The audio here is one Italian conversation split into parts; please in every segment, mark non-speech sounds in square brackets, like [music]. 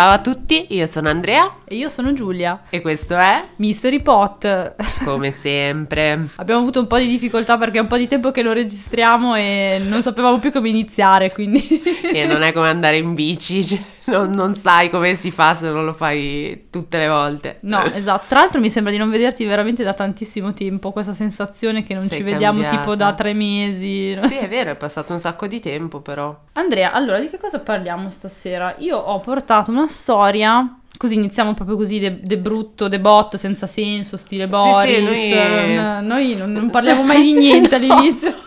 Ciao a tutti, io sono Andrea E io sono Giulia. e questo è Mystery Pot. come [laughs] sempre. Abbiamo avuto un po' di difficoltà perché è un po' di tempo che lo registriamo e non sapevamo più come iniziare, quindi... [laughs] E non è come andare in bici, cioè, non, non sai come si fa se non lo fai tutte le volte. No, esatto. Tra l'altro mi sembra di non vederti veramente da tantissimo tempo, questa sensazione che non Sei ci vediamo cambiata. tipo da tre mesi. Sì, è vero, è passato un sacco di tempo però. Andrea, allora di che cosa parliamo stasera? Io ho portato una storia, così iniziamo proprio così, de, de brutto, de botto, senza senso, stile Boris. sì, noi- non, noi non, non parliamo mai di [laughs] niente all'inizio. [laughs]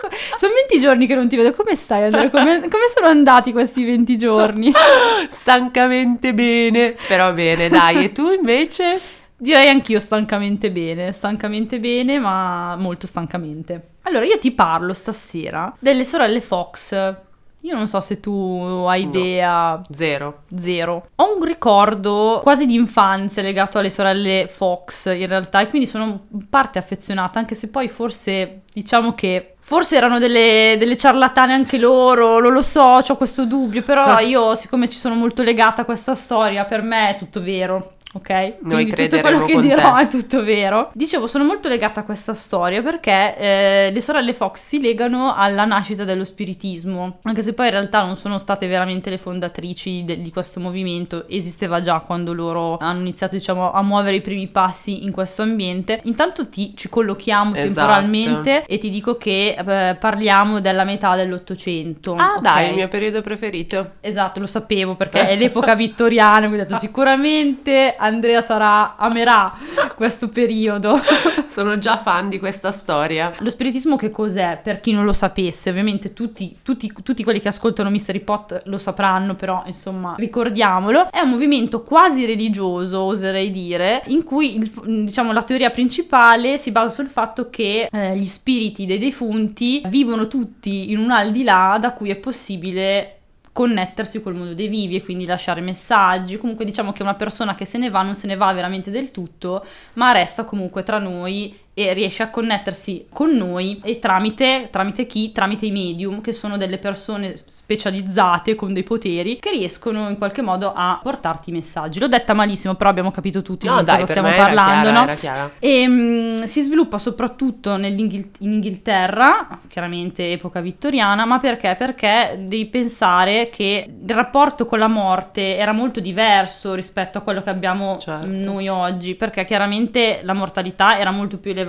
Co- Sono 20 giorni che non ti vedo, come stai Andrea? Come, come sono andati questi 20 giorni? [laughs] Stancamente bene, però bene, dai. E tu invece? Direi anch'io stancamente bene, stancamente bene, ma molto stancamente. Allora, io ti parlo stasera delle sorelle Fox. Io non so se tu hai No. idea, Zero. zero. Ho un ricordo quasi di infanzia legato alle sorelle Fox in realtà e quindi sono in parte affezionata, anche se poi forse diciamo che forse erano delle, delle ciarlatane anche loro, non lo so, ho questo dubbio, però [laughs] io siccome ci sono molto legata a questa storia, per me è tutto vero. Ok? Noi Quindi tutto quello che dirò te. è tutto vero. Dicevo, sono molto legata a questa storia perché eh, le sorelle Fox si legano alla nascita dello spiritismo, anche se poi in realtà non sono state veramente le fondatrici de- di questo movimento, esisteva già quando loro hanno iniziato, diciamo, a muovere i primi passi in questo ambiente. Intanto ti, ci collochiamo Esatto. temporalmente e ti dico che eh, parliamo della metà dell'Ottocento. Ah, ok? dai, il mio periodo preferito. Esatto, lo sapevo perché [laughs] è l'epoca vittoriana, quindi ho detto [laughs] sicuramente Andrea sarà, amerà questo periodo. [laughs] Sono già fan di questa storia. Lo spiritismo che cos'è? Per chi non lo sapesse, ovviamente tutti, tutti, tutti quelli che ascoltano Mystery Pot lo sapranno, però insomma ricordiamolo, è un movimento quasi religioso, oserei dire, in cui il- diciamo la teoria principale si basa sul fatto che eh, gli spiriti dei defunti vivono tutti in un aldilà da cui è possibile connettersi col mondo dei vivi e quindi lasciare messaggi. Comunque diciamo che una persona che se ne va non se ne va veramente del tutto, ma resta comunque tra noi e riesce a connettersi con noi e tramite, tramite chi? Tramite i medium, che sono delle persone specializzate con dei poteri che riescono in qualche modo a portarti i messaggi. L'ho detta malissimo, però abbiamo capito tutti No, di dai, cosa stiamo parlando, chiara, no? chiara. E mm, si sviluppa soprattutto in Inghilterra, chiaramente epoca vittoriana, ma perché? Perché devi pensare che il rapporto con la morte era molto diverso rispetto a quello che abbiamo Certo. noi oggi, perché chiaramente la mortalità era molto più elevata.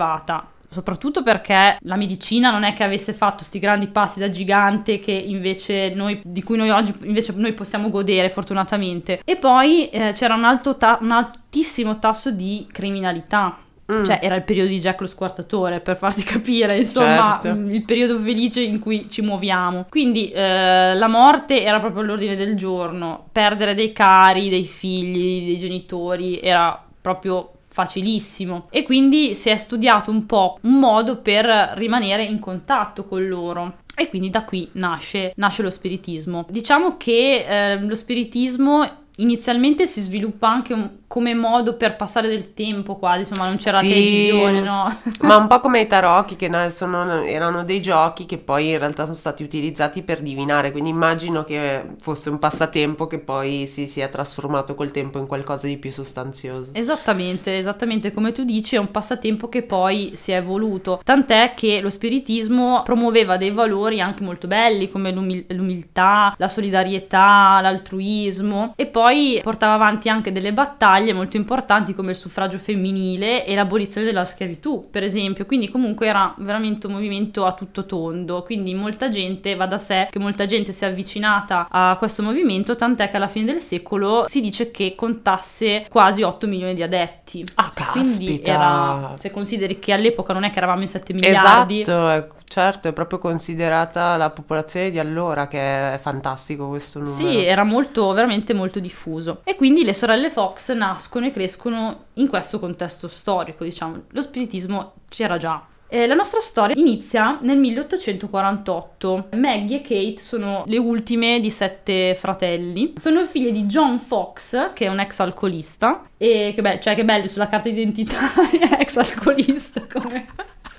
Soprattutto perché la medicina non è che avesse fatto sti grandi passi da gigante che invece noi, di cui noi oggi invece noi possiamo godere fortunatamente. E poi eh, c'era un, alto ta- un altissimo tasso di criminalità. Mm. Cioè, era il periodo di Jack lo squartatore, per farti [laughs] capire, insomma, Certo. mm, il periodo felice in cui ci muoviamo. Quindi eh, la morte era proprio all'ordine del giorno. Perdere dei cari, dei figli, dei genitori era proprio facilissimo. E quindi si è studiato un po' un modo per rimanere in contatto con loro. E quindi da qui nasce, nasce lo spiritismo. Diciamo che eh, lo spiritismo inizialmente si sviluppa anche un- come modo per passare del tempo quasi, insomma non c'era Sì. televisione, no? [laughs] Ma un po' come i tarocchi, che no, sono- erano dei giochi che poi in realtà sono stati utilizzati per divinare, quindi immagino che fosse un passatempo che poi si sia trasformato col tempo in qualcosa di più sostanzioso. Esattamente, esattamente come tu dici, è un passatempo che poi si è evoluto. Tant'è che lo spiritismo promuoveva dei valori anche molto belli come l'umil- l'umiltà, la solidarietà, l'altruismo e poi portava avanti anche delle battaglie molto importanti come il suffragio femminile e l'abolizione della schiavitù, per esempio. Quindi comunque era veramente un movimento a tutto tondo. Quindi molta gente, va da sé che molta gente si è avvicinata a questo movimento, tant'è che alla fine del secolo si dice che contasse quasi 8 milioni di adepti. Ah, Quindi caspita! era, se consideri che all'epoca non è che eravamo in 7 miliardi, Esatto, certo, è proprio considerata la popolazione di allora, che è fantastico questo numero. Sì, era molto, veramente molto diffuso. E quindi le sorelle Fox nascono e crescono in questo contesto storico, diciamo. Lo spiritismo c'era già. Eh, la nostra storia inizia nel 1848. Maggie e Kate sono le ultime di sette fratelli. Sono figlie di John Fox, che è un ex alcolista. E che, be- cioè, che bello sulla carta d'identità, [laughs] ex alcolista, come...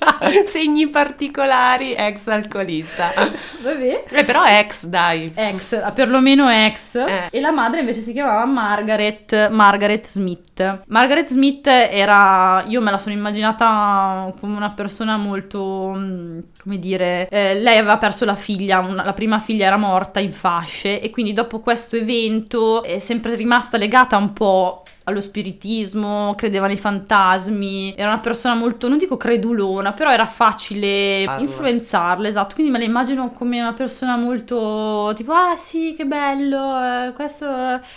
[laughs] Segni particolari, ex alcolista. Vabbè. Eh, però ex, dai. Ex, perlomeno ex. Eh. E la madre invece si chiamava Margaret, Margaret Smith. Margaret Smith era, io me la sono immaginata come una persona molto, mm, come dire, eh, lei aveva perso la figlia, una- la prima figlia era morta in fasce e quindi dopo questo evento è sempre rimasta legata un po' allo spiritismo, credeva nei fantasmi, era una persona molto, non dico credulona, però era facile Parla. influenzarla, esatto, quindi me la immagino come una persona molto tipo, ah sì, che bello, eh, questo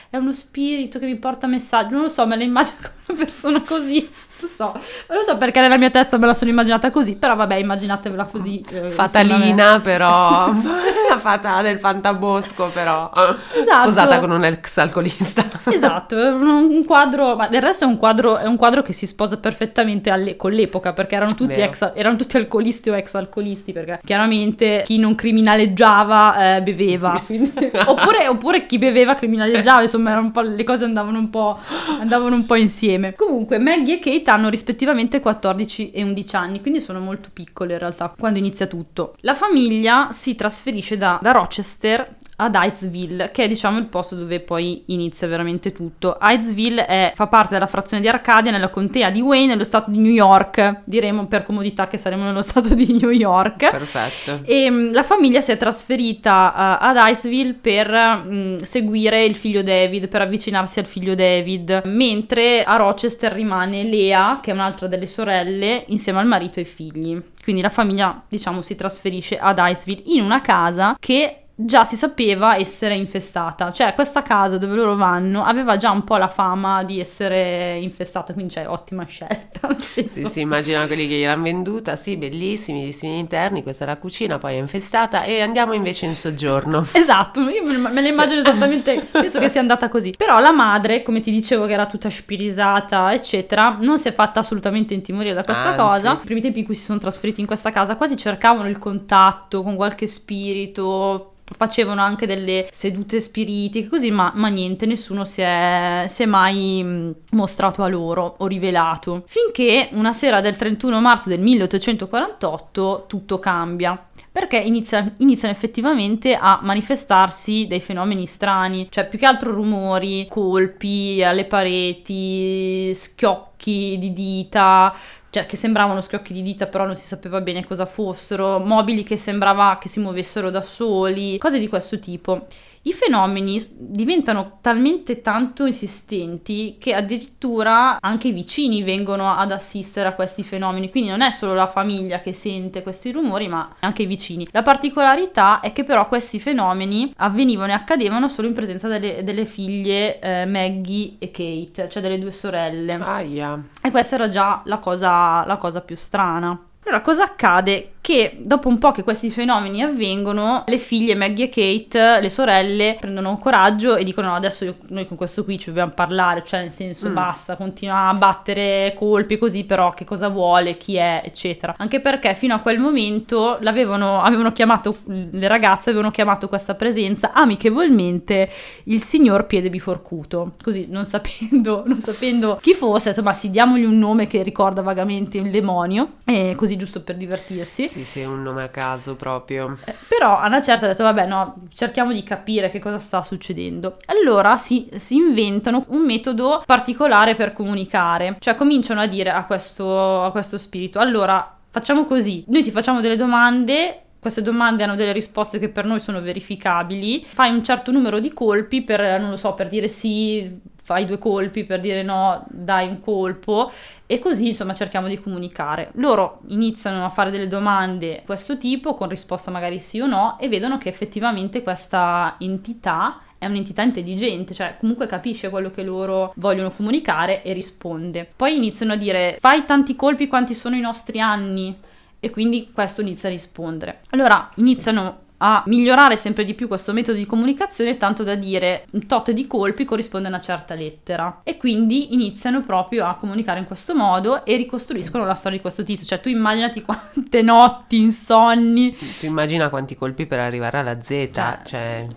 è uno spirito che mi porta messaggio, non lo so, me la immagino come una persona così, non so, non lo so perché nella mia testa me la sono immaginata così, però vabbè, immaginatevela così. eh, insieme a me. Fatalina, però. [laughs] La fata del fantabosco, però. Esatto. Sposata con un ex alcolista. Esatto, un, quadro, ma del resto è un quadro, è un quadro che si sposa perfettamente alle- con l'epoca perché erano tutti, ex, erano tutti alcolisti o ex alcolisti perché chiaramente chi non criminaleggiava eh, beveva, quindi- [laughs] oppure, oppure chi beveva criminaleggiava, insomma erano un po', le cose andavano un, po', andavano un po' insieme. Comunque Maggie e Kate hanno rispettivamente 14 e 11 anni, quindi sono molto piccole in realtà quando inizia tutto. La famiglia si trasferisce da, da Rochester ad Hydesville, che è diciamo il posto dove poi inizia veramente tutto. Hydesville è- fa parte della frazione di Arcadia nella contea di Wayne, nello stato di New York. Diremo per comodità che saremo nello [laughs] stato di New York. Perfetto. E mh, la famiglia si è trasferita uh, ad Hydesville per mh, seguire il figlio David, per avvicinarsi al figlio David, mentre a Rochester rimane Lea, che è un'altra delle sorelle, insieme al marito e ai figli. Quindi la famiglia, diciamo, si trasferisce ad Hydesville in una casa che già si sapeva essere infestata, cioè questa casa dove loro vanno aveva già un po' la fama di essere infestata, quindi c'è ottima scelta. [laughs] Sì, si immagina quelli che gliel'hanno venduta, sì, bellissimi, bellissimi interni, questa è la cucina, poi è infestata e andiamo invece in soggiorno. [laughs] Esatto, io me me la immagino esattamente, penso che sia andata così. Però la madre, come ti dicevo che era tutta spiritata, eccetera, non si è fatta assolutamente intimorire da questa Anzi. cosa. I primi tempi in cui si sono trasferiti in questa casa quasi cercavano il contatto con qualche spirito, facevano anche delle sedute spiritiche, così, ma, ma niente, nessuno si è, si è mai mh, mostrato a loro o rivelato. Finché una sera del 31 marzo del 1848 tutto cambia. Perché inizia- iniziano effettivamente a manifestarsi dei fenomeni strani, cioè più che altro rumori, colpi alle pareti, schiocchi di dita, cioè che sembravano schiocchi di dita però non si sapeva bene cosa fossero, mobili che sembrava che si muovessero da soli, cose di questo tipo. I fenomeni diventano talmente tanto insistenti che addirittura anche i vicini vengono ad assistere a questi fenomeni, quindi non è solo la famiglia che sente questi rumori, ma anche i vicini. La particolarità è che però questi fenomeni avvenivano e accadevano solo in presenza delle, delle figlie eh, Maggie e Kate, cioè delle due sorelle. Aia. E questa era già la cosa, la cosa più strana. Allora, cosa accade? Che dopo un po' che questi fenomeni avvengono, le figlie Maggie e Kate, le sorelle, prendono coraggio e dicono: no, adesso noi con questo qui ci dobbiamo parlare, cioè nel senso Mm. basta, continua a battere colpi così, però che cosa vuole, chi è, eccetera. Anche perché fino a quel momento l'avevano avevano chiamato, le ragazze avevano chiamato questa presenza amichevolmente il signor Piede Biforcuto, così non sapendo, [laughs] non sapendo chi fosse, ho detto ma sì, diamogli un nome che ricorda vagamente il demonio, e così giusto per divertirsi. Sì, sì, un nome a caso proprio. Eh, Però a una certa ha detto, vabbè, no, cerchiamo di capire che cosa sta succedendo. Allora si, si inventano un metodo particolare per comunicare, cioè cominciano a dire a questo, a questo spirito, allora facciamo così, noi ti facciamo delle domande. Queste domande hanno delle risposte che per noi sono verificabili. Fai un certo numero di colpi per, non lo so, per dire sì, fai due colpi, per dire no, dai un colpo e così insomma cerchiamo di comunicare. Loro iniziano a fare delle domande di questo tipo con risposta magari sì o no e vedono che effettivamente questa entità è un'entità intelligente, cioè comunque capisce quello che loro vogliono comunicare e risponde. Poi iniziano a dire fai tanti colpi quanti sono i nostri anni e quindi questo inizia a rispondere. Allora iniziano a migliorare sempre di più questo metodo di comunicazione, tanto da dire un tot di colpi corrisponde a una certa lettera. E quindi iniziano proprio a comunicare in questo modo e ricostruiscono la storia di questo titolo. Cioè, tu immaginati [laughs] quante notti insonni. Tu immagina quanti colpi per arrivare alla Z, Cioè- cioè,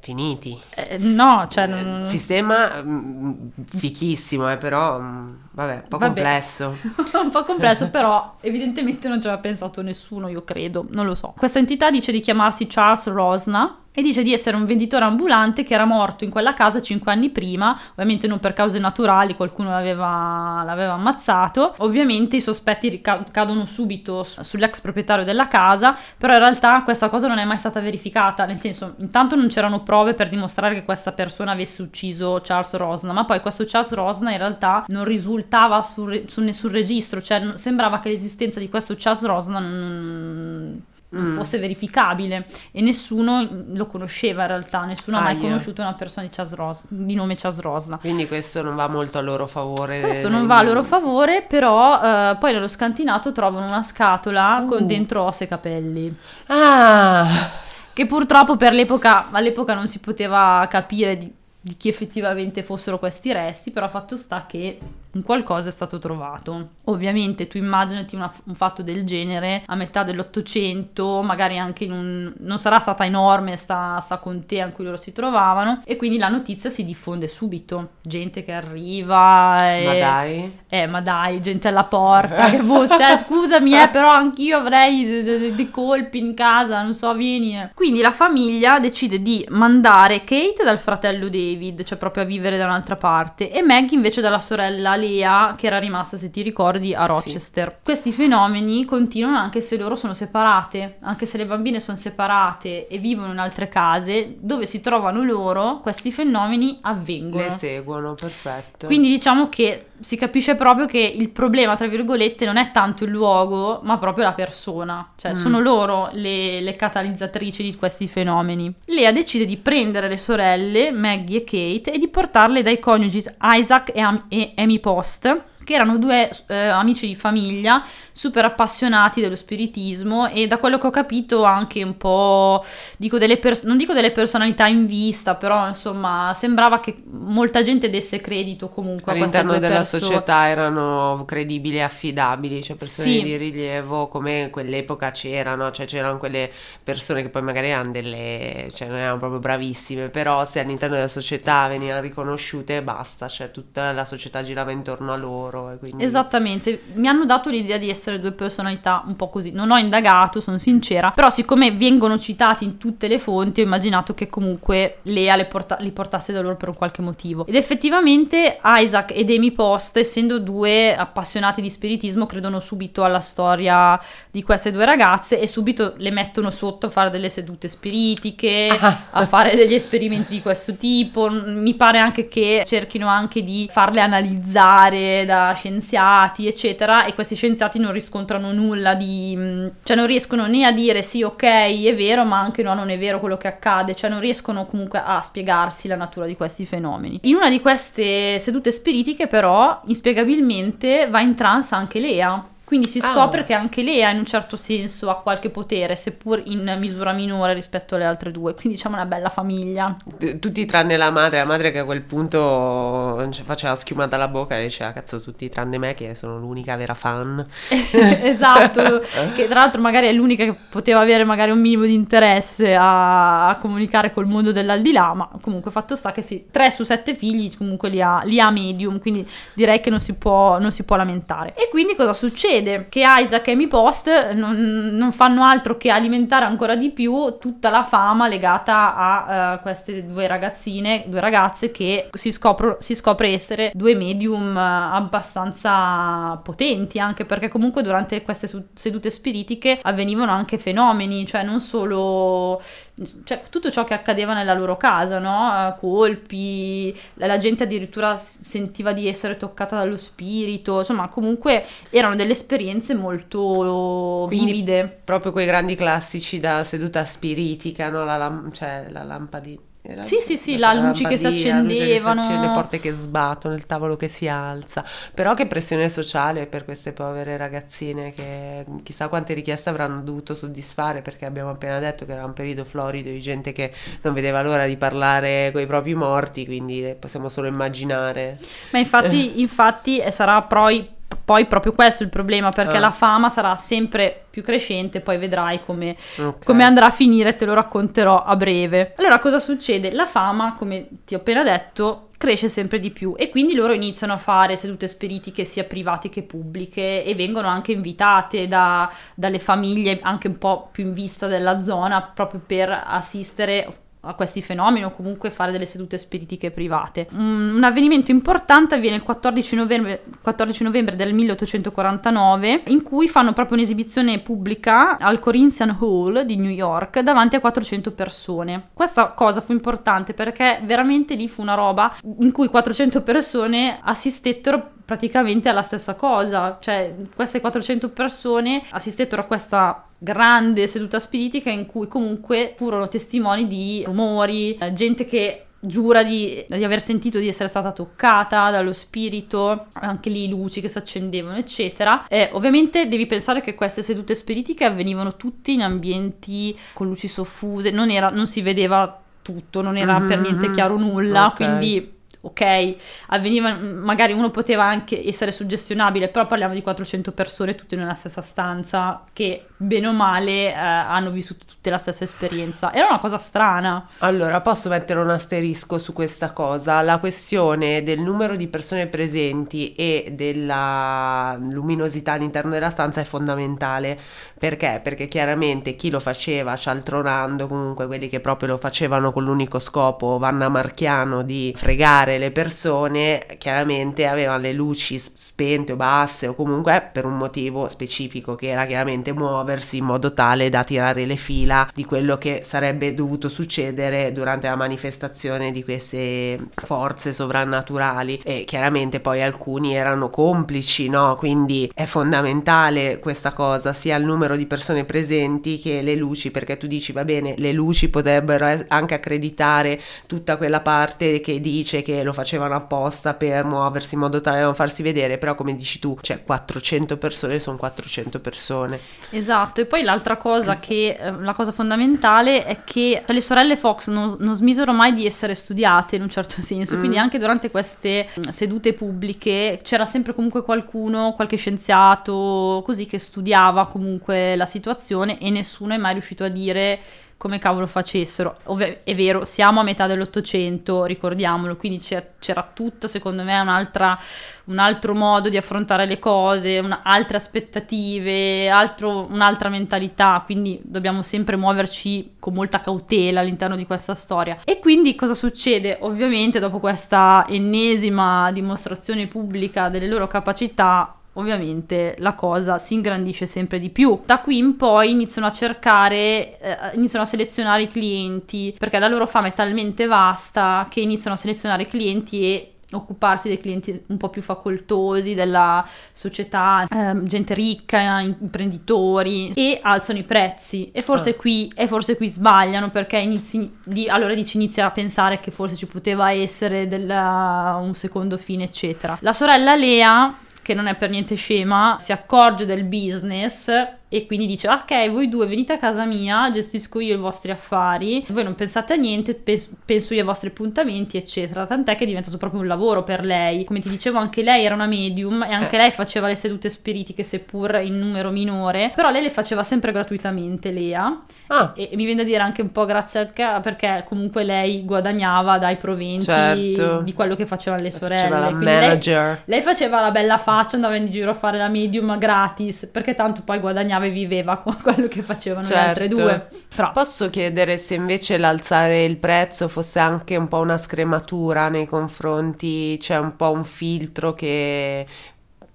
finiti. Eh, no, cioè, non, Il sistema mm, fichissimo, eh, però mm, Vabbè, un po' Vabbè. complesso. [laughs] un po' complesso, però evidentemente non ci aveva pensato nessuno, io credo, non lo so. Questa entità dice di chiamarsi Charles Rosna e dice di essere un venditore ambulante che era morto in quella casa cinque anni prima, ovviamente non per cause naturali, qualcuno l'aveva, l'aveva ammazzato. Ovviamente i sospetti cadono subito su- sull'ex proprietario della casa, però in realtà questa cosa non è mai stata verificata, nel senso, intanto non c'erano prove per dimostrare che questa persona avesse ucciso Charles Rosna, ma poi questo Charles Rosna in realtà non risultava su, re- su nessun registro, cioè sembrava che l'esistenza di questo Charles Rosna non, Mm. fosse verificabile e nessuno lo conosceva in realtà, nessuno ha mai conosciuto una persona di, Ros- di nome Charles Rosna. Quindi questo non va molto a loro favore. Questo non va a loro favore, però eh, poi nello scantinato trovano una scatola con Uh. dentro ossa e capelli. Ah, Che purtroppo per l'epoca, all'epoca non si poteva capire di, di chi effettivamente fossero questi resti, però fatto sta che un qualcosa è stato trovato. Ovviamente tu immaginati una- un fatto del genere a metà dell'Ottocento, magari anche in un... non sarà stata enorme sta, sta contea in cui loro si trovavano e quindi la notizia si diffonde subito. Gente che arriva e... ma dai. Eh, ma dai, gente alla porta, che boh, cioè, scusami, eh, però anch'io avrei de- de- de- dei colpi in casa, non so, vieni. eh. Quindi la famiglia decide di mandare Kate dal fratello David, cioè proprio a vivere da un'altra parte, e Maggie invece dalla sorella Lea, che era rimasta, se ti ricordi, a Rochester. Questi fenomeni continuano anche se loro sono separate, anche se le bambine sono separate e vivono in altre case, dove si trovano loro, questi fenomeni avvengono. Le seguono, perfetto. Quindi diciamo che si capisce proprio che il problema, tra virgolette, non è tanto il luogo, ma proprio la persona. Cioè, Mm. sono loro le, le catalizzatrici di questi fenomeni. Lea decide di prendere le sorelle, Maggie e Kate, e di portarle dai coniugi Isaac e, Am- e Amy Post, che erano due eh, amici di famiglia super appassionati dello spiritismo e da quello che ho capito anche un po' dico delle pers- non dico delle personalità in vista però insomma sembrava che molta gente desse credito comunque a queste All'interno due della persone. società erano credibili e affidabili, cioè persone Sì. di rilievo come quell'epoca c'erano, cioè c'erano quelle persone che poi magari erano delle, cioè non erano proprio bravissime, però se all'interno della società venivano riconosciute basta, cioè tutta la società girava intorno a loro e quindi... Esattamente, mi hanno dato l'idea di essere due personalità un po' così. Non ho indagato, sono sincera, però siccome vengono citati in tutte le fonti, ho immaginato che comunque Lea le porta- li portasse da loro per un qualche motivo. Ed effettivamente Isaac ed Amy Post, essendo due appassionati di spiritismo, credono subito alla storia di queste due ragazze e subito le mettono sotto a fare delle sedute spiritiche, Ah. a fare degli esperimenti di questo tipo. Mi pare anche che cerchino anche di farle analizzare da scienziati, eccetera, e questi scienziati non riscontrano nulla di... mh, cioè non riescono né a dire sì, ok, è vero, ma anche no, non è vero quello che accade, cioè non riescono comunque a spiegarsi la natura di questi fenomeni. In una di queste sedute spiritiche, però, inspiegabilmente va in trance anche Lea. Quindi si Ah. scopre che anche Lea in un certo senso ha qualche potere, seppur in misura minore rispetto alle altre due. Quindi diciamo una bella famiglia. Tutti tranne la madre, la madre che a quel punto faceva schiuma dalla bocca e diceva cazzo tutti tranne me che sono l'unica vera fan. [laughs] esatto, [laughs] che tra l'altro magari è l'unica che poteva avere magari un minimo di interesse a, a comunicare col mondo dell'aldilà, ma comunque fatto sta che sì, 3 su 7 figli comunque li ha, li ha medium, quindi direi che non si, può, non si può lamentare. E quindi cosa succede? Che Isaac e Amy Post non, non fanno altro che alimentare ancora di più tutta la fama legata a eh, queste due ragazzine, due ragazze che si, scopro- si scopre essere due medium eh, abbastanza potenti, anche perché comunque durante queste sedute spiritiche avvenivano anche fenomeni, cioè non solo cioè, tutto ciò che accadeva nella loro casa, no? Eh, Colpi, la, gente addirittura sentiva di essere toccata dallo spirito, insomma, comunque erano delle esperienze molto Quindi- vivide. Proprio quei grandi classici da seduta spiritica, no? La, lam- cioè, la lampadina. Era- Sì, sì, sì, la luci che si che si accendevano. accende, le porte che sbattono, il tavolo che si alza. Però che pressione sociale per queste povere ragazzine che chissà quante richieste avranno dovuto soddisfare perché abbiamo appena detto che era un periodo florido di gente che non vedeva l'ora di parlare con i propri morti, quindi possiamo solo immaginare. Ma infatti, infatti eh, sarà poi, poi proprio questo il problema, perché Ah. la fama sarà sempre più crescente, poi vedrai come, Ok. come andrà a finire, te lo racconterò a breve. Allora, cosa succede? La fama, come ti ho appena detto, cresce sempre di più e quindi loro iniziano a fare sedute spiritiche sia private che pubbliche e vengono anche invitate da, dalle famiglie anche un po' più in vista della zona proprio per assistere a questi fenomeni o comunque fare delle sedute spiritiche private. Un, un avvenimento importante avviene il 14 novembre, 14 novembre, del 1849 in cui fanno proprio un'esibizione pubblica al Corinthian Hall di New York davanti a 400 persone. Questa cosa fu importante perché veramente lì fu una roba in cui 400 persone assistettero praticamente alla stessa cosa, cioè queste 400 persone assistettero a questa grande seduta spiritica in cui comunque furono testimoni di rumori, eh, gente che giura di, di, aver sentito di essere stata toccata dallo spirito, anche lì luci che si accendevano, eccetera. E ovviamente devi pensare che queste sedute spiritiche avvenivano tutte in ambienti con luci soffuse, non, era, non si vedeva tutto, non era mm-hmm. per niente chiaro nulla, okay. quindi ok, avveniva, magari uno poteva anche essere suggestionabile, però parliamo di 400 persone tutte nella stessa stanza che bene o male eh, hanno vissuto tutte la stessa esperienza. Era una cosa strana. Allora, posso mettere un asterisco su questa cosa? La questione del numero di persone presenti e della luminosità all'interno della stanza è fondamentale. Perché? Perché chiaramente chi lo faceva cialtronando, comunque quelli che proprio lo facevano con l'unico scopo, Vanna Marchiano, di fregare le persone chiaramente avevano le luci spente o basse o comunque per un motivo specifico che era chiaramente muoversi in modo tale da tirare le fila di quello che sarebbe dovuto succedere durante la manifestazione di queste forze sovrannaturali e chiaramente poi alcuni erano complici, no? Quindi è fondamentale questa cosa, sia il numero di persone presenti che le luci, perché tu dici va bene, le luci potrebbero anche accreditare tutta quella parte che dice che lo facevano apposta per muoversi in modo tale da non farsi vedere, però come dici tu, cioè 400 persone sono 400 persone. Esatto, e poi l'altra cosa che, eh, la cosa fondamentale è che le sorelle Fox non, non smisero mai di essere studiate in un certo senso, mm. quindi anche durante queste mm, sedute pubbliche c'era sempre comunque qualcuno, qualche scienziato, così che studiava comunque la situazione e nessuno è mai riuscito a dire come cavolo facessero. Ov- è vero, siamo a metà dell'Ottocento, ricordiamolo, quindi c'era, c'era tutto, secondo me, un altro modo di affrontare le cose, un, altre aspettative, altro, un'altra mentalità, quindi dobbiamo sempre muoverci con molta cautela all'interno di questa storia. E quindi cosa succede? Ovviamente dopo questa ennesima dimostrazione pubblica delle loro capacità, ovviamente la cosa si ingrandisce sempre di più. Da qui in poi iniziano a cercare, eh, iniziano a selezionare i clienti, perché la loro fama è talmente vasta che iniziano a selezionare i clienti e occuparsi dei clienti un po' più facoltosi della società, eh, gente ricca, imprenditori e alzano i prezzi e forse, ah. qui, e forse qui sbagliano perché inizi, di, allora dici inizia a pensare che forse ci poteva essere della, un secondo fine eccetera. La sorella Lea che non è per niente scema, si accorge del business e quindi dice ok voi due venite a casa mia gestisco io i vostri affari voi non pensate a niente pens- penso io ai vostri appuntamenti eccetera tant'è che è diventato proprio un lavoro per lei come ti dicevo anche lei era una medium e anche eh. lei faceva le sedute spiritiche seppur in numero minore però lei le faceva sempre gratuitamente Lea ah. e, e, mi viene da dire anche un po' grazie al ca- perché comunque lei guadagnava dai proventi certo. di quello che facevano le sorelle faceva la manager lei, lei faceva la bella faccia andava in giro a fare la medium gratis perché tanto poi guadagnava e viveva con [laughs] quello che facevano certo. le altre certo. due. Però. Posso chiedere se invece l'alzare il prezzo fosse anche un po' una scrematura nei confronti, c'è cioè un po' un filtro che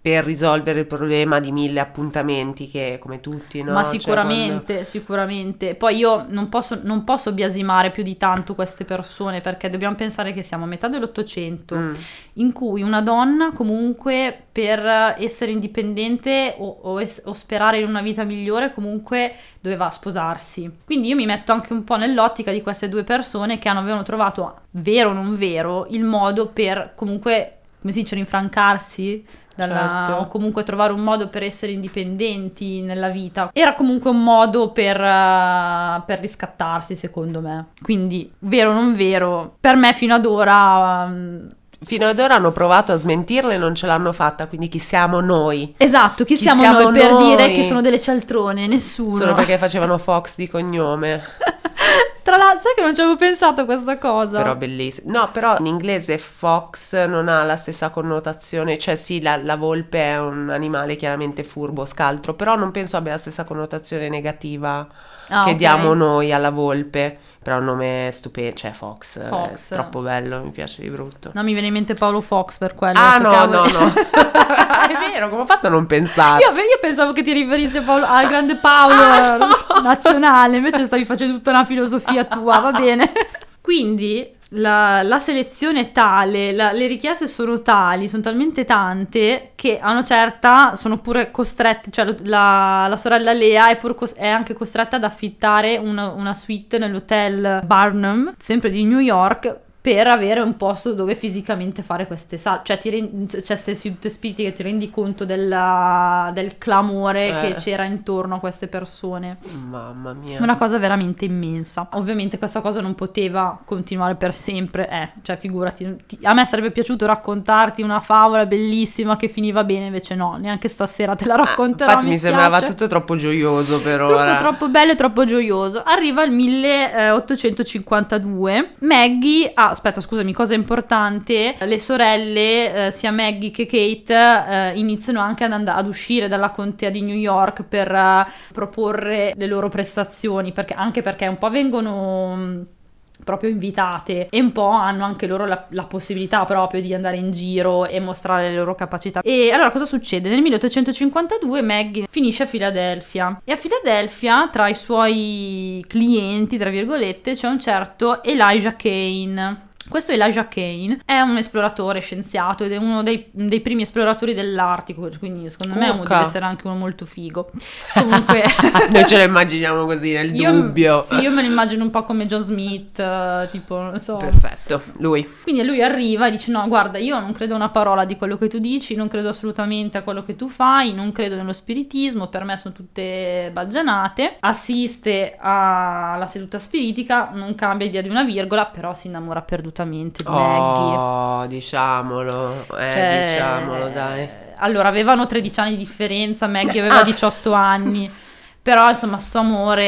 per risolvere il problema di mille appuntamenti che come tutti, no? Ma sicuramente, cioè, quando... sicuramente. Poi io non posso, non posso, biasimare più di tanto queste persone perché dobbiamo pensare che siamo a metà dell'Ottocento mm. in cui una donna comunque per essere indipendente o, o, es- o sperare in una vita migliore comunque doveva sposarsi. Quindi io mi metto anche un po' nell'ottica di queste due persone che hanno, avevano trovato, vero o non vero, il modo per comunque, come si dice, rinfrancarsi dalla, certo. o comunque trovare un modo per essere indipendenti nella vita. Era comunque un modo per, uh, per riscattarsi, secondo me. Quindi, vero o non vero, per me fino ad ora... Um, Fino ad ora hanno provato a smentirla e non ce l'hanno fatta, quindi chi siamo noi? Esatto, chi, chi siamo, siamo, noi per dire che sono delle cialtrone? Nessuno. Solo perché facevano Fox di cognome. [laughs] Tra l'altro, sai che non ci avevo pensato a questa cosa. Però bellissimo. No, però in inglese fox non ha la stessa connotazione, cioè sì, la, la volpe è un animale chiaramente furbo, scaltro, però non penso abbia la stessa connotazione negativa Ah, che ok. diamo noi alla volpe. Però il nome è stupendo, cioè Fox, Fox. è troppo bello, mi piace di brutto. No, mi viene in mente Paolo Fox per quello. ah no, no, no. [laughs] è vero, come ho fatto a non pensare? Io, io pensavo che ti riferissi a Paolo- al grande Paolo Ah, no. nazionale, invece stavi facendo tutta una filosofia tua, va bene. [laughs] Quindi la, la selezione è tale, la- le richieste sono tali, sono talmente tante che a una certa sono pure costrette, cioè la, la sorella Lea è, cos- è anche costretta ad affittare una, una suite nell'hotel Barnum, sempre di New York. Per avere un posto dove fisicamente fare queste sale, cioè, ti rendi, cioè queste sedute spiritiche ti rendi conto della- del clamore Eh. che c'era intorno a queste persone. Mamma mia. Una cosa veramente immensa. Ovviamente questa cosa non poteva continuare per sempre, eh, cioè figurati, ti- a me sarebbe piaciuto raccontarti una favola bellissima che finiva bene, invece no, neanche stasera te la Ah, racconterò. infatti mi, sembrava spiace. tutto troppo gioioso per Troppo, ora. troppo bello e troppo gioioso. Arriva il 1852. Maggie, ah, aspetta, scusami, cosa importante: le sorelle, eh, sia Maggie che Kate, eh, iniziano anche ad, and- ad uscire dalla contea di New York per eh, proporre le loro prestazioni, perché, anche perché un po' vengono. Proprio invitate e un po' hanno anche loro la, la possibilità proprio di andare in giro e mostrare le loro capacità. E allora cosa succede? Nel 1852 Maggie finisce a Filadelfia e a Filadelfia tra i suoi clienti, tra virgolette, c'è un certo Elijah Kane. Questo Elijah Kane è un esploratore scienziato ed è uno dei, dei primi esploratori dell'Artico, quindi secondo me uno deve essere anche uno molto figo. Comunque... [laughs] Noi ce lo immaginiamo così nel Io- dubbio. Sì, io me lo immagino un po' come John Smith, eh, tipo, non so. Perfetto, lui. Quindi lui arriva e dice: No, guarda, io non credo a una parola di quello che tu dici, non credo assolutamente a quello che tu fai, non credo nello spiritismo, per me sono tutte baggianate. Assiste alla seduta spiritica, non cambia idea di una virgola, però si innamora perdutamente di Maggie. Oh, diciamolo. Eh, Cioè, diciamolo, dai. Allora, avevano 13 anni di differenza, Maggie aveva Ah. 18 anni, [laughs] però insomma, sto amore